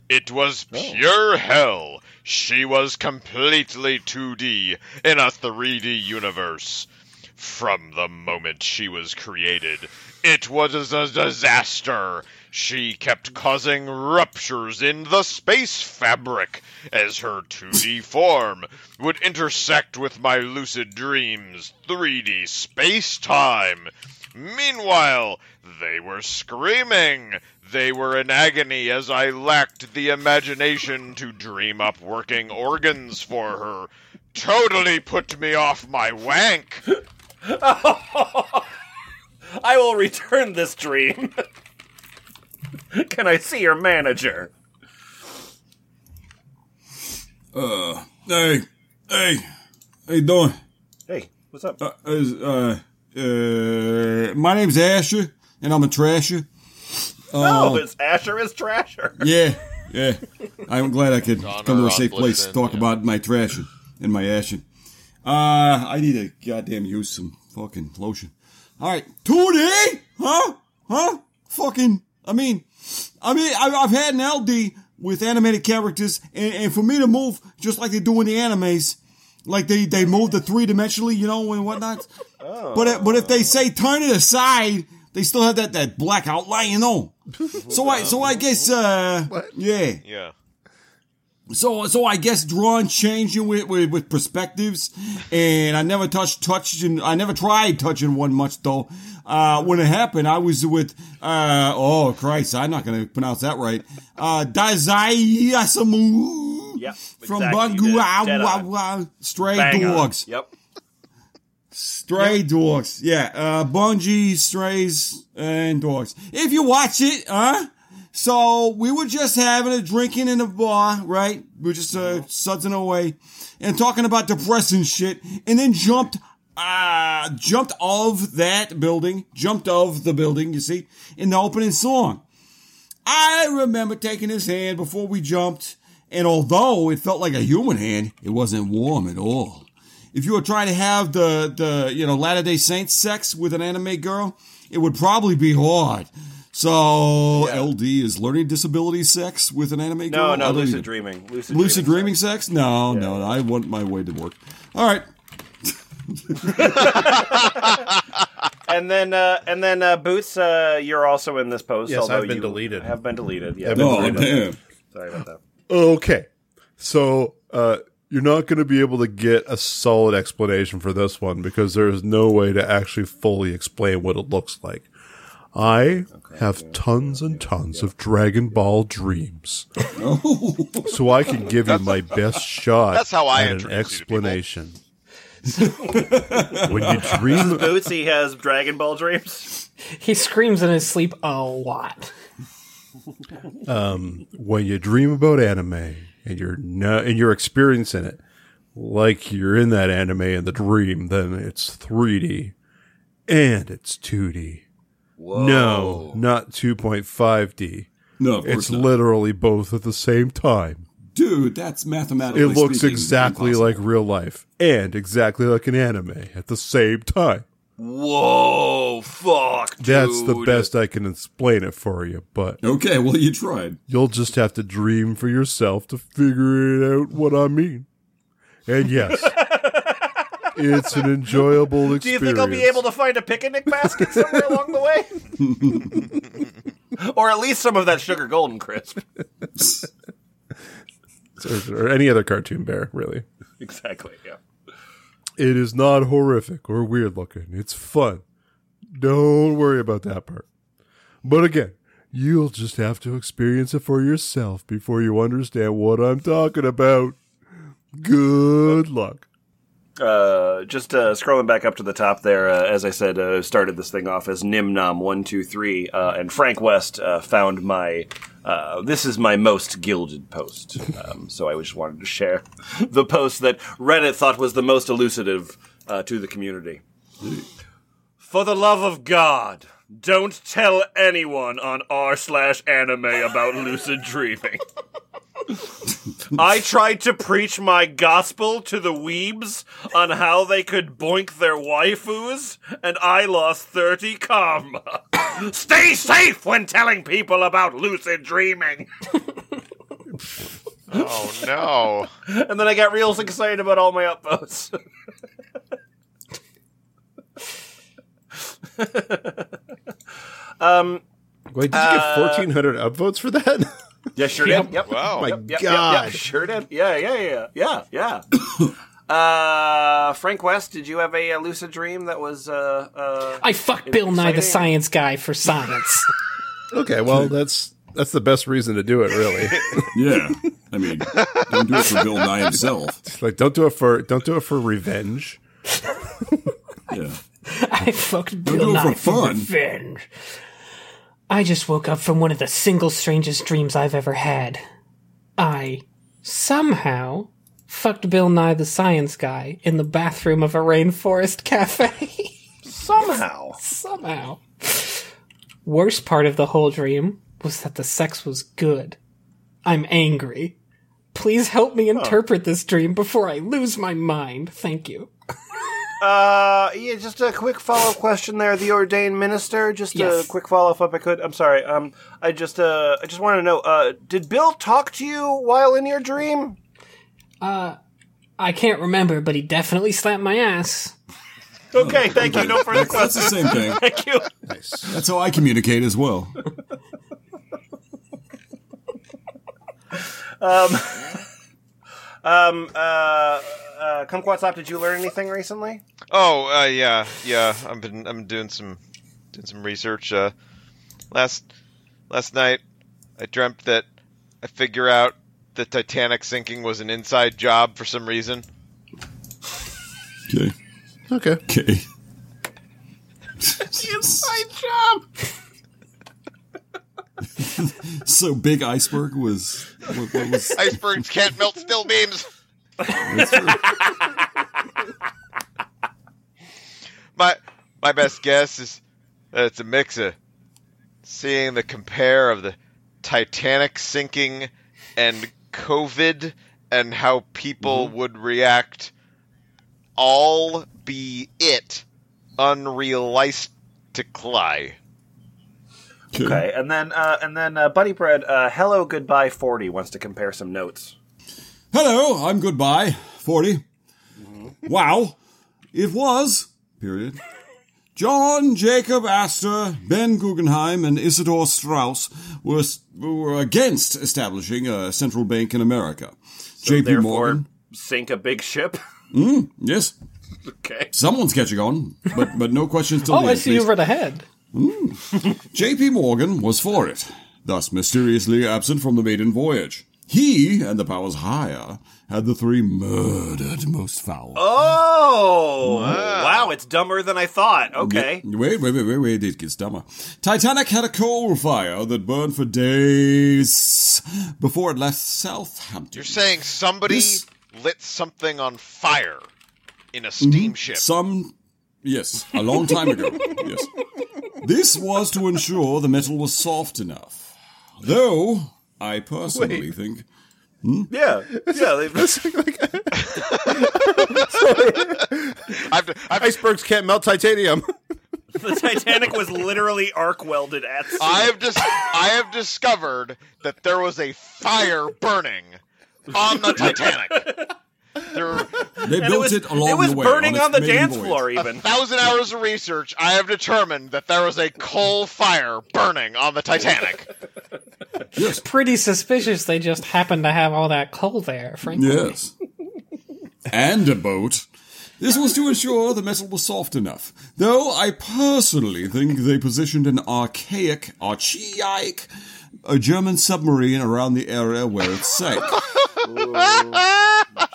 It was oh. pure hell. She was completely 2D in a 3D universe. From the moment she was created, it was a disaster. She kept causing ruptures in the space fabric as her 2D form would intersect with my lucid dreams' 3D space time. Meanwhile, they were screaming. They were in agony as I lacked the imagination to dream up working organs for her. Totally put me off my wank. I will return this dream. Can I see your manager? Uh, hey, hey, how you doing? Hey, what's up? Uh, is, uh, uh, my name's Asher, and I'm a trasher. oh, it's Asher is Trasher. Yeah, yeah. I'm glad I could Genre come to a safe place to talk yeah. about my trashing and my ashing. Uh, I need to goddamn use some fucking lotion. All right, 2D, huh? Huh? Fucking. I mean, I mean, I, I've had an LD with animated characters, and, and for me to move just like they do in the animes, like they they move the three dimensionally, you know, and whatnot. Oh. But if- but if they say turn it aside, they still have that that black outline, you know. So I so I guess uh yeah. Yeah. So, so I guess drawing changing with, with, with perspectives, and I never touched touching. I never tried touching one much though. Uh, when it happened, I was with uh, oh Christ, I'm not gonna pronounce that right. Uh, Dazai Osamu Yep, from exactly, you did. Dead on. Bungo Stray Bang on. Dogs. Yep. Stray dogs. Yeah, uh, Bungie, strays, and dogs. If you watch it, huh? So we were just having a drinking in the bar, right? We were just uh, sudsing away and talking about depressing shit, and then jumped, uh, jumped of that building, jumped of the building, you see, in the opening song. I remember taking his hand before we jumped, and although it felt like a human hand, it wasn't warm at all. If you were trying to have the, the, you know, Latter day Saints sex with an anime girl, it would probably be hard. So, LD is learning disability sex with an anime girl? No, no, lucid even- dreaming. Lucid, Lucid dreaming. dreaming sex? No, no, I want my way to work. All right. And then, uh, and then, uh, Boots, uh, you're also in this post. Yes, I've been you deleted. Have been deleted. Yeah. I've been Oh, deleted. damn. Sorry about that. Okay. So, uh, you're not going to be able to get a solid explanation for this one because there is no way to actually fully explain what it looks like. I have tons and tons of Dragon Ball dreams. so I can give you my best shot that's how I at an introduce you to people. explanation. when you dream Boots, he has Dragon Ball dreams. He screams in his sleep a lot. Um, when you dream about anime and you're no, and you're experiencing it like you're in that anime in the dream, then it's 3D and it's 2D. No, not 2.5D. No, of It's not. literally both at the same time. Dude, that's mathematically It looks exactly impossible. like real life and exactly like an anime at the same time. Whoa, fuck. That's the best I can explain it for you, but Okay, well, you tried. You'll just have to dream for yourself to figure it out what I mean. And yes, it's an enjoyable experience. Do you think I'll be able to find a picnic basket somewhere along the way? or at least some of that sugar golden crisp. or, or any other cartoon bear, really? Exactly, yeah. It is not horrific or weird looking. It's fun. Don't worry about that part. But again, you'll just have to experience it for yourself before you understand what I'm talking about. Good luck. Uh, just uh, scrolling back up to the top there, uh, as I said, uh, started this thing off as Nimnom123, uh, and Frank West found my. This is my most gilded post. Um, so I just wanted to share the post that Reddit thought was the most elucidative to the community. For the love of God, don't tell anyone on r slash anime about lucid dreaming. I tried to preach my gospel to the weebs on how they could boink their waifus, and I lost 30 karma. Stay safe when telling people about lucid dreaming. Oh no. And then I got real excited about all my upvotes. Um, Wait, did you get uh, 1,400 upvotes for that? Yeah, sure Yep. did. Yep. Wow. My Yep, yep, God. Yep, sure did. Yeah, yeah, yeah, yeah, yeah. uh, Frank West, did you have a, uh lucid dream that was uh, uh, I fucked Bill Nye the. Science Guy for science. okay, well, that's that's the best reason to do it, really. Yeah. I mean, don't do it for Bill Nye himself. like, don't do it for don't do it for revenge. Yeah. I fucked do Bill it for Nye for fun. revenge. I just woke up from one of the single strangest dreams I've ever had. I somehow fucked Bill Nye the Science Guy in the bathroom of a rainforest cafe. somehow? somehow. Worst part of the whole dream was that the sex was good. I'm angry. Please help me interpret this dream before I lose my mind. Thank you. Uh, yeah, just a quick follow up question there. The ordained minister. Just Yes. a quick follow up, if I could. I'm sorry. Um, I just uh, I just want to know. Uh, did Bill talk to you while in your dream? Uh, I can't remember, but he definitely slapped my ass. Okay, thank you. No further questions. That's the same thing. Thank you. Nice. That's how I communicate as well. Um, uh, uh, Kumquatxop, did you learn anything recently? Oh, uh, yeah, yeah. I've been I'm doing some doing some research. Uh, last last night, I dreamt that I figure out the Titanic sinking was an inside job for some reason. Okay. Okay. Okay. Inside job. So Big Iceberg was what, what was Icebergs can't melt still beams. My my best guess is that it's a mix of seeing the compare of the Titanic sinking and COVID and how people mm-hmm. would react all be it unrealistically. Okay, and then uh, and then uh, Bunnybread, uh, hello goodbye forty wants to compare some notes. Hello, I'm goodbye. 40. Wow. It was, period. John Jacob Astor, Ben Guggenheim, and Isidor Straus were, were against establishing a central bank in America. J.P. Morgan. sink a big ship. Mm, yes, okay. someone's catching on, but but no questions till Oh, the I end, see you the read ahead. J.P. Morgan was for it, thus mysteriously absent from the maiden voyage. He and the powers higher had the three murdered most foul. Oh, wow. It's dumber than I thought. Okay. Wait, wait, wait, wait, wait, it gets dumber. Titanic had a coal fire that burned for days before it left Southampton. You're saying somebody This- lit something on fire in a steamship. Mm-hmm. Some, yes, a long time ago, yes. This was to ensure the metal was soft enough. Though, I personally think Yeah. Yeah. They, I've, I've, Icebergs can't melt titanium. the Titanic was literally arc welded at sea. I have dis- I have discovered that there was a fire burning on the Titanic. There were they And built was, it, along it was the way. burning its on, the dance voyage. floor, a even. thousand hours of research. I have determined that there was a coal fire burning on the Titanic. It's pretty suspicious they just happened to have all that coal there, frankly. Yes. and a boat. This was to ensure the metal was soft enough. Though I personally think they positioned an archaic, archaic, a German submarine around the area where it sank.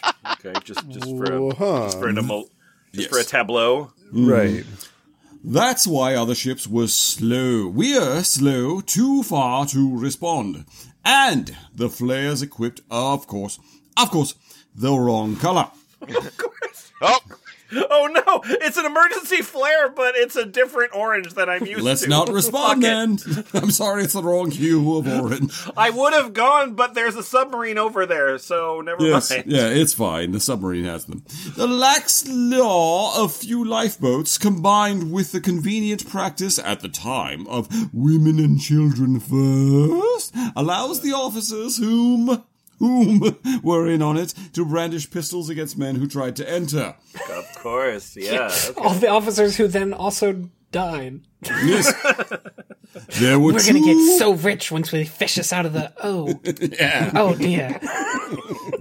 Okay, just just for a, Uh-huh. just for an emo- just Yes. for a tableau. Right. That's why other ships were slow. We're slow, too far to respond. And the flares equipped, of course, of course, the wrong color. of course. Oh, Oh no! It's an emergency flare, but it's a different orange than I'm used Let's to. not respond then. I'm sorry, it's the wrong hue of orange. I would have gone, but there's a submarine over there, so never Yes, mind. yeah, it's fine. The submarine has them. The lax law of few lifeboats, combined with the convenient practice at the time of women and children first, allows the officers whom whom were in on it to brandish pistols against men who tried to enter. Of course, yeah. okay. All the officers who then also died. Yes. There were We're two. gonna get so rich once we fish us out of the. Oh, Yeah. oh dear.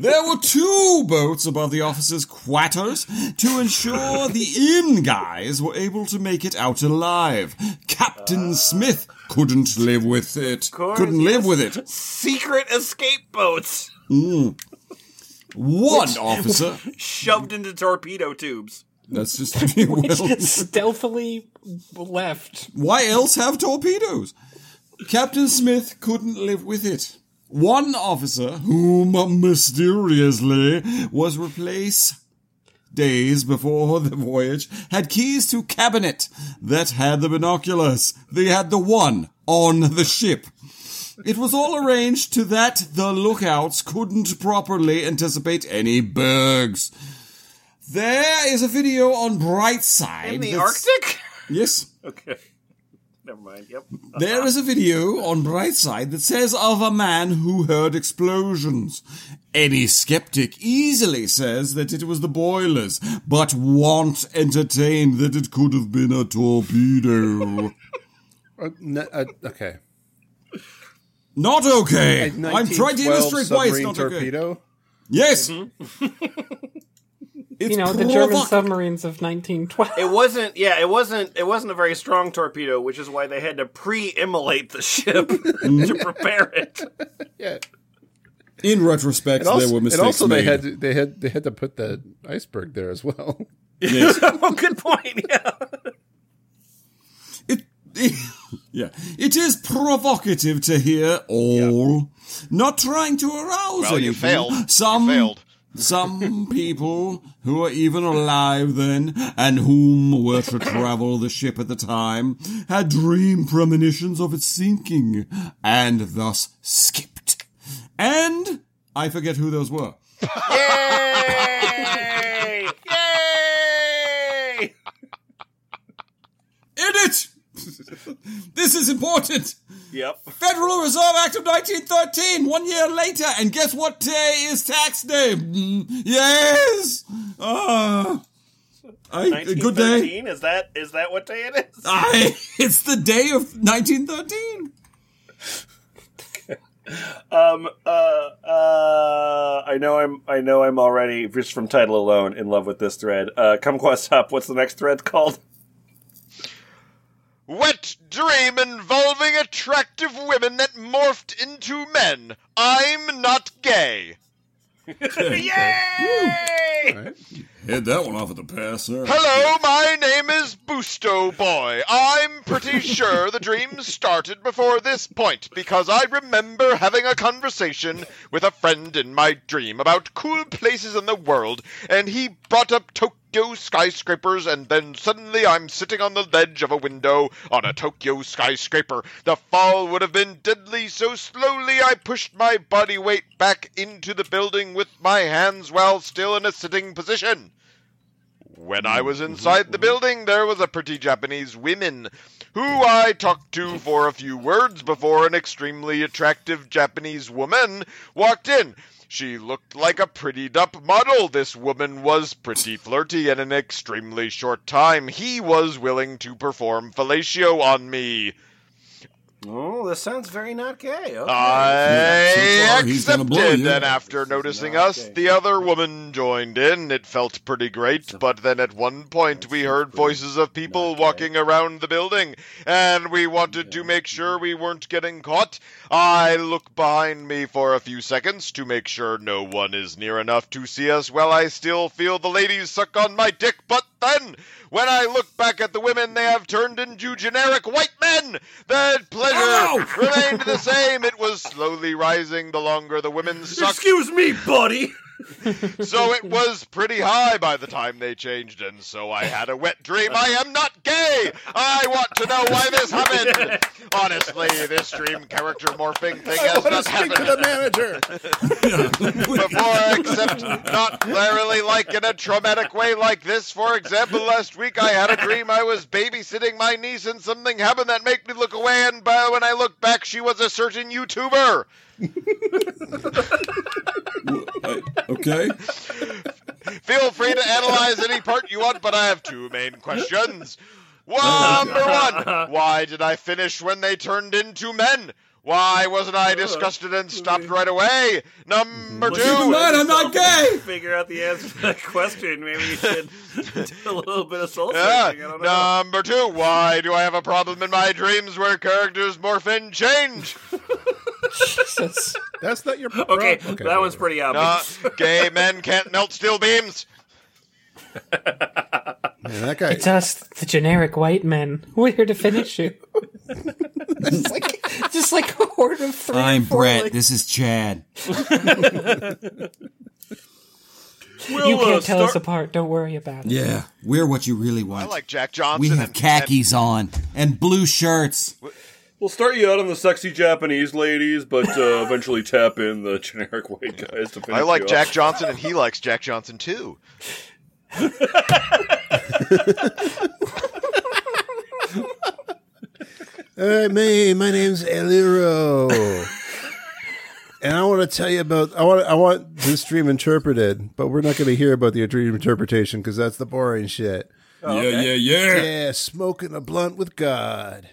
There were two boats above the officers' quarters to ensure the inn guys were able to make it out alive. Captain uh, Smith couldn't live with it. course, Couldn't live yes. with it. Secret escape boats hmm. One officer. shoved into torpedo tubes. That's just well, Stealthily left. why else have torpedoes? Captain Smith couldn't live with it. One officer, whom mysteriously was replaced days before the voyage, had keys to cabinet that had the binoculars. They had the one on the ship. It was all arranged to that the lookouts couldn't properly anticipate any bergs. There is a video on Brightside. In the Arctic? Yes. Okay. Never mind. Yep. There is a video on Brightside that says of a man who heard explosions. Any skeptic easily says that it was the boilers, but won't entertain that it could have been a torpedo. Uh, n- uh, okay. not okay. I'm trying to illustrate why it's submarine not okay. torpedo. Yes. Mm-hmm. it's You know, the German provoc- submarines of 1912. It wasn't. Yeah, it wasn't. It wasn't a very strong torpedo, which is why they had to pre-immolate the ship to prepare it. Yeah. In retrospect, And also, there were and mistakes also they had to, they had they had to put the iceberg there as well. Yes. oh, good point. Yeah. It, yeah, it is provocative to hear all. Not trying to arouse Well, you failed. Some You failed. Some people who are even alive then, and whom were to travel the ship at the time, had dream premonitions of its sinking, and thus skipped. And I forget who those were. Yay! Yay! In it. this is important. Yep. Federal Reserve Act of 1913, one year later, and guess what day is tax day? Mm, Yes! Ah. I, good day. 1913? Is that is that what day it is? I, it's the day of 1913. Um. Uh. Uh. I know. I'm. I know. I'm already just from title alone in love with this thread. Uh. Kumquatxop. What's the next thread called? Wet dream involving attractive women that morphed into men. I'm not gay. Yay! Head that one off at the pass, sir. Hello, my name is Busto Boy. I'm pretty sure the dream started before this point because I remember having a conversation with a friend in my dream about cool places in the world, and he brought up Tokyo skyscrapers, and then suddenly I'm sitting on the ledge of a window on a Tokyo skyscraper. The fall would have been deadly, so slowly I pushed my body weight back into the building with my hands while still in a sitting position. When I was inside the building, there was a pretty Japanese woman who I talked to for a few words before an extremely attractive Japanese woman walked in. She looked like a prettied up model. This woman was pretty flirty, and in an extremely short time, he was willing to perform fellatio on me. Oh, this sounds very not gay. Okay. I Yeah, so far he's gonna blow accepted, you. and after noticing us, gay. the other woman joined in. It felt pretty great, but then at one point we heard voices of people walking around the building, and we wanted to make sure we weren't getting caught. I look behind me for a few seconds to make sure no one is near enough to see us while I still feel the ladies suck on my dick, but then, when I look back at the women, they have turned into generic white men! The pleasure Ow! remained the same. It was slowly rising the longer the women sucked. Excuse me, buddy. So it was pretty high by the time they changed, and so I had a wet dream. I am not gay! I want to know why this happened! Honestly, this dream character morphing thing I has not speak to the manager. before, except not clearly like in a traumatic way like this. For example, last week I had a dream I was babysitting my niece and something happened that made me look away, and by, when I looked back, she was a certain YouTuber. I- uh, okay. Feel free to analyze any part you want, but I have two main questions. Uh, number one, why did I finish when they turned into men? Why wasn't I disgusted and stopped right away? Number Well, Keep in two, mind, I'm not gay. Figure out the answer to that question. Maybe you should do a little bit of soul searching. I number two, why do I have a problem in my dreams where characters morph and change? Jesus. That's not your problem. Okay, problem. that one's pretty Uh, obvious. gay men can't melt steel beams. Man, that guy. It's us, the generic white men. We're here to finish you. it's like, just like a horde of three. or I'm four, Brett. like- This is Chad. you can't tell us apart. Don't worry about it. Yeah, we're what you really want. I like Jack Johnson. we have and- khakis on and blue shirts. We'll start you out on the sexy Japanese ladies, but uh, eventually tap in the generic white guys to finish I like you Jack off. Johnson, and he likes Jack Johnson too. All right, me, my name's Eliro. and I want to tell you about I want I want this dream interpreted, but we're not going to hear about the dream interpretation because that's the boring shit. Yeah, yeah, yeah. Yeah, smoking a blunt with God.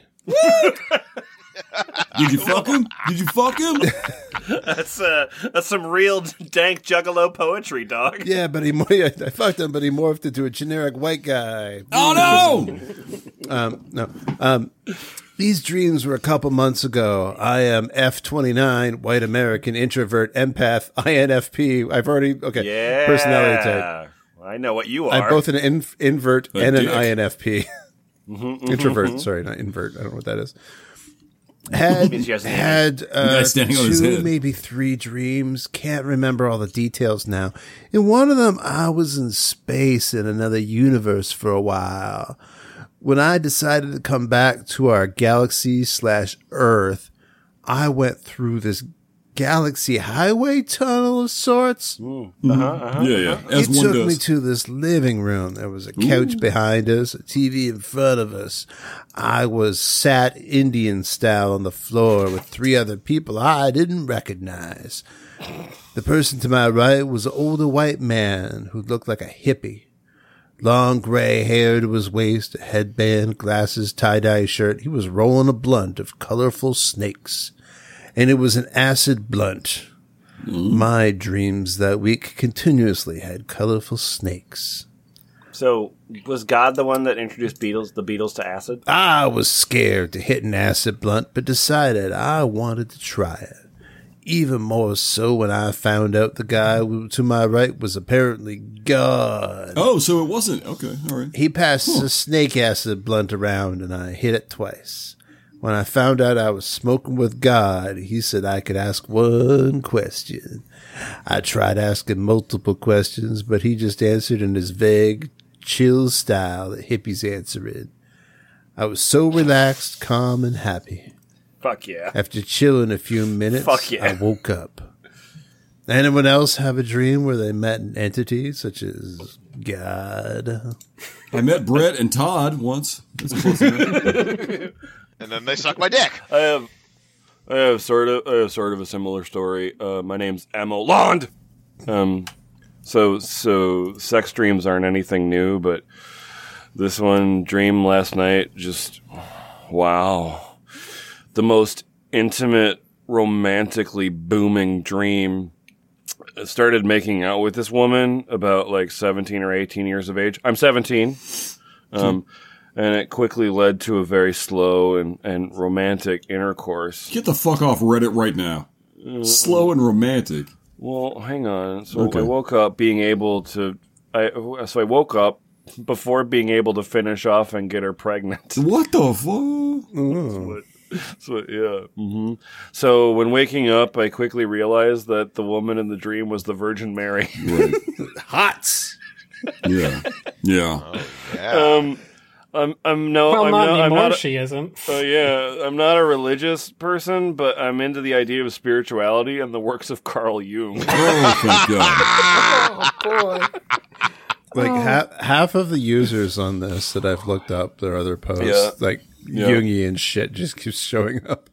Did you fuck him? Did you fuck him? That's uh, that's some real dank juggalo poetry, dog. Yeah, but he yeah, I fucked him, but he morphed into a generic white guy. Oh no! Um, no. Um, these dreams were a couple months ago. I am F29, white American, introvert, empath, INFP. I've already, okay, Yeah, personality type. I know what you are. I'm both an in, invert and an dick. INFP. Introvert, sorry, not invert. I don't know what that is. Had Means he has an had uh, guy standing on his two, maybe three dreams. Can't remember all the details now. In one of them, I was in space in another universe for a while. When I decided to come back to our galaxy slash Earth, I went through this galaxy highway tunnel of sorts. Mm-hmm. Uh-huh, uh-huh, yeah, yeah. Uh-huh. As He one took does. me to this living room. There was a couch behind us, a TV in front of us. I was sat Indian style on the floor with three other people I didn't recognize. The person to my right was an older white man who looked like a hippie. Long gray hair to his waist, a headband, glasses, tie-dye shirt. He was rolling a blunt of colorful snakes. And it was an acid blunt. My dreams that week continuously had colorful snakes. so, was God the one that introduced Beatles, the Beatles, to acid? I was scared to hit an acid blunt, but decided I wanted to try it. Even more so when I found out the guy to my right was apparently God. Oh, so it wasn't. Okay, all right. He passed a snake acid blunt around and I hit it twice. When I found out I was smoking with God, he said I could ask one question. I tried asking multiple questions, but he just answered in his vague, chill style that hippies answer in. I was so relaxed, calm, and happy. Fuck yeah. After chilling a few minutes, Fuck yeah. I woke up. Anyone else have a dream where they met an entity such as God? I met Brett and Todd once. And then they suck my dick. I have, I have sort of, I have sort of a similar story. Uh, my name's Emma Lond. Um, so, so sex dreams aren't anything new, but this one dream last night, just wow, the most intimate, romantically booming dream. I started making out with this woman about like 17 or 18 years of age. I'm 17. Um, and it quickly led to a very slow and, and romantic intercourse. Get the fuck off Reddit right now. Slow and romantic. Well, hang on. So Okay. I woke up being able to. I so I woke up before being able to finish off and get her pregnant. What the fuck? What- so yeah. hmm So when waking up, I quickly realized that the woman in the dream was the Virgin Mary. Right. Hot! Yeah. Yeah. Yeah. um, I'm I'm no Well, I'm not not I'm anymore. not. she isn't. Oh yeah, I'm not a religious person, but I'm into the idea of spirituality and the works of Carl Jung. Oh, thank God. oh boy. Like oh. half half of the users on this that I've looked up, their other posts, Yeah. like Yeah. Jungian shit, just keeps showing up.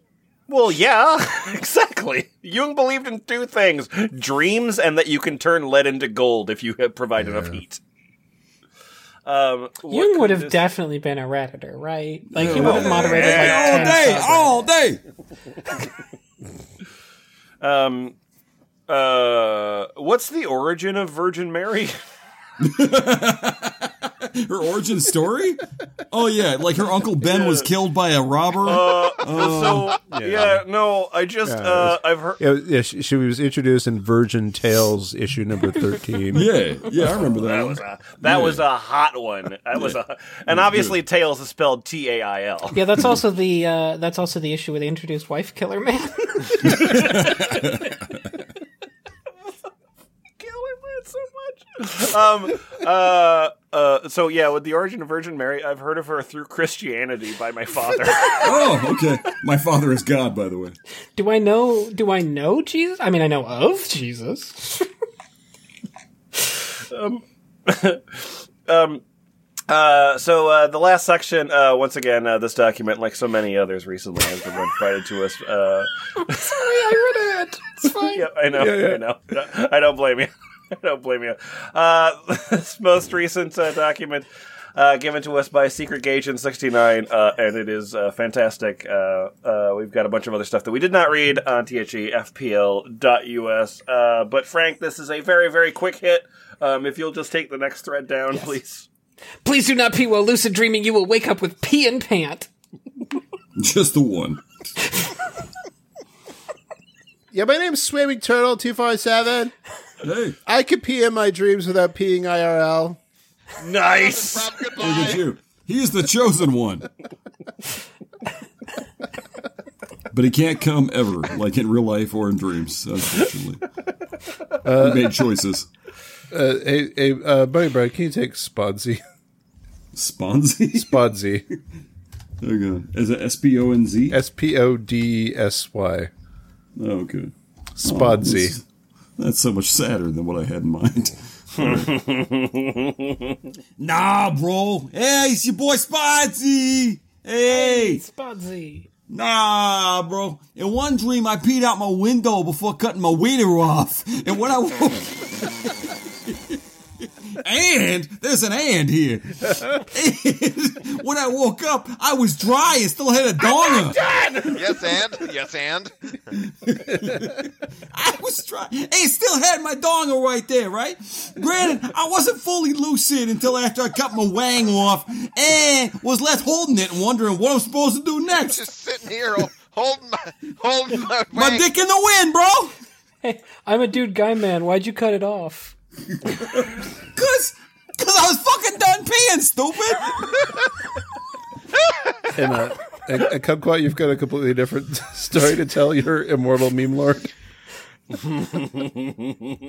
Well, yeah, exactly. Jung believed in two things: dreams and that you can turn lead into gold if you have- provide enough heat. Um, what Jung would have this- definitely been a redditor, right? Like he Yeah, would have moderated like all day, subreddits. all day. Um, uh, what's the origin of Virgin Mary? Her origin story? Oh yeah, like her uncle Ben was killed by a robber. so yeah. no, I just Yeah, uh, I've heard. Yeah, yeah she, she was introduced in Virgin Tales issue number 13. yeah, yeah, I remember that. That one. was a that was a hot one. That was a and obviously Tails is spelled T A I L. Yeah, that's also the uh, that's also the issue with the introduced wife killer man. Killer Man so much. Um. Uh. Uh. So yeah, with the origin of Virgin Mary, I've heard of her through Christianity by my father. Oh, okay. My father is God, by the way. do I know? Do I know Jesus? I mean, I know of Jesus. um, um, Uh, so uh, the last section, uh, once again, uh, this document, like so many others recently, has been provided to us. Uh, Sorry, I read it. It's fine. yeah, I know, I know. I don't blame you. I don't blame you. Uh, this most recent uh, document uh, given to us by Secret Gaygent '69, uh, and it is uh, fantastic. Uh, uh, we've got a bunch of other stuff that we did not read on E thefpl.us. Uh, but Frank, this is a very, very quick hit. Um, if you'll just take the next thread down, please. Please do not pee while lucid dreaming. You will wake up with pee and pant. Just the one. Yeah, my name's Swimming Turtle 247. Hey, I could pee in my dreams without peeing IRL. Nice. Rob, look at you. He is the chosen one. But he can't come ever, like in real life or in dreams, unfortunately. he made choices. Uh, hey, hey uh, Bunnybread, can you take Spodsy? Sponzy? Spodsy. go. Is it S P O N Z? S P O D S Y. Oh, okay. Spodsy. That's, so much sadder than what I had in mind. nah, bro. Hey, it's your boy Spotsy. Hey. Spodsy. Nah, bro. In one dream, I peed out my window before cutting my wiener off. And when I woke... and there's an and here. And when I woke up, I was dry and still had a donger. Yes, and yes, and I was dry and still had my donger right there, right? Granted, I wasn't fully lucid until after I cut my wang off and was left holding it and wondering what I'm supposed to do next. just sitting here holding my holding my, My dick in the wind, bro. Hey, I'm a dude guy man. Why'd you cut it off? Cause, cause I was fucking done peeing, stupid. And, uh, and, and Kumquat, you've got a completely different story to tell your immortal meme lord. I,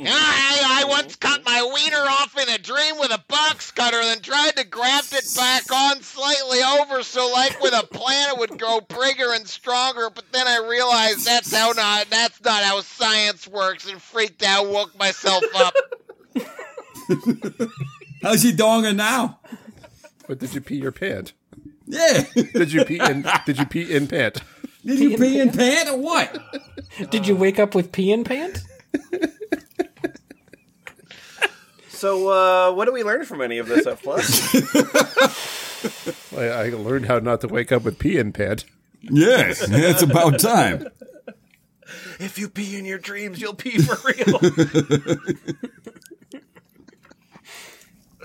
I once cut my wiener off in a dream with a box cutter, then tried to graft it back on slightly over so, like with a plant, it would grow bigger and stronger. But then I realized that's how not that's not how science works, and freaked out, woke myself up. How's your donger now? But did you pee your pant? Yeah. Did you pee in? did you pee in pant? Did you pee in pant or what? Did you wake up with pee in pant? So, uh, what do we learn from any of this F plus? I, I learned how not to wake up with pee in pant. Yes, it's about time. if you pee in your dreams, you'll pee for real.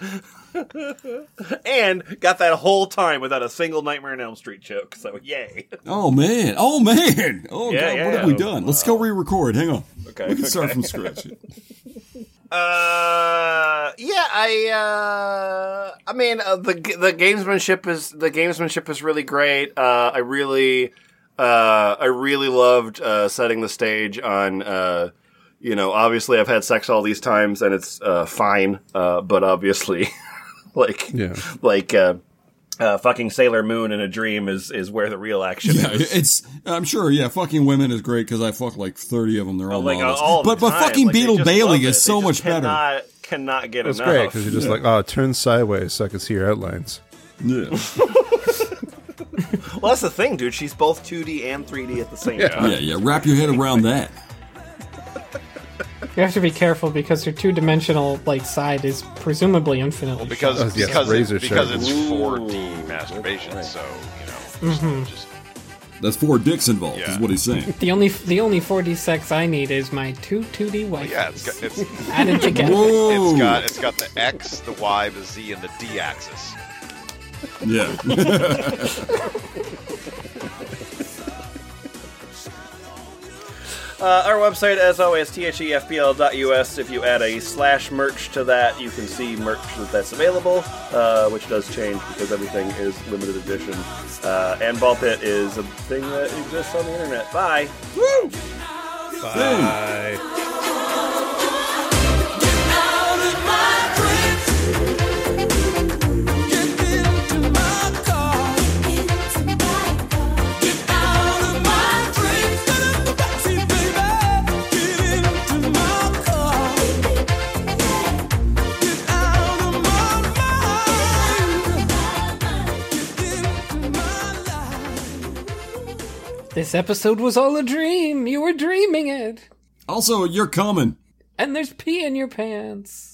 and got that whole time without a single Nightmare on Elm Street joke. So, yay. Oh man. Oh man. Oh Yeah, god, yeah, what have we done? Let's go re-record. Hang on. Okay, We can start from scratch. Uh, yeah, I, uh, I mean, uh, the the gamesmanship is the gamesmanship is really great. Uh, I really, uh, I really loved uh, setting the stage on. Uh, you know, obviously, I've had sex all these times, and it's uh, fine. Uh, but obviously, like, Yeah. like. Uh, uh, fucking Sailor Moon in a dream is, is where the real action Yeah, is. it's. I'm sure. Yeah, fucking women is great because I fuck like 30 of them. They're all Like all the but but time. fucking Like, Beetle just Bailey love it. is so much just better. Cannot, cannot get It's enough. great because you're just like, oh, turn sideways so I can see your outlines. Yeah. Well, that's the thing, dude. She's both 2D and 3D at the same time. yeah, yeah. Wrap your head around that. You have to be careful because your two-dimensional like side is presumably infinitely because Oh, yes, because razor it, because it's 4D masturbation, so you know, Mm-hmm. just, just That's four dicks involved, Yeah. is what he's saying. The only the only 4D sex I need is my two 2D wife. yeah, it's got it's, added together. Whoa! it's got it's got the X, the Y, the Z, and the D axis. Yeah. Uh, our website, as always, thefpl.us. If you add a slash merch to that, you can see merch that that's available, uh, which does change because everything is limited edition. Uh, and Ball Pit is a thing that exists on the internet. Bye. Woo! Bye. This episode was all a dream. You were dreaming it. also, you're coming. And there's pee in your pants.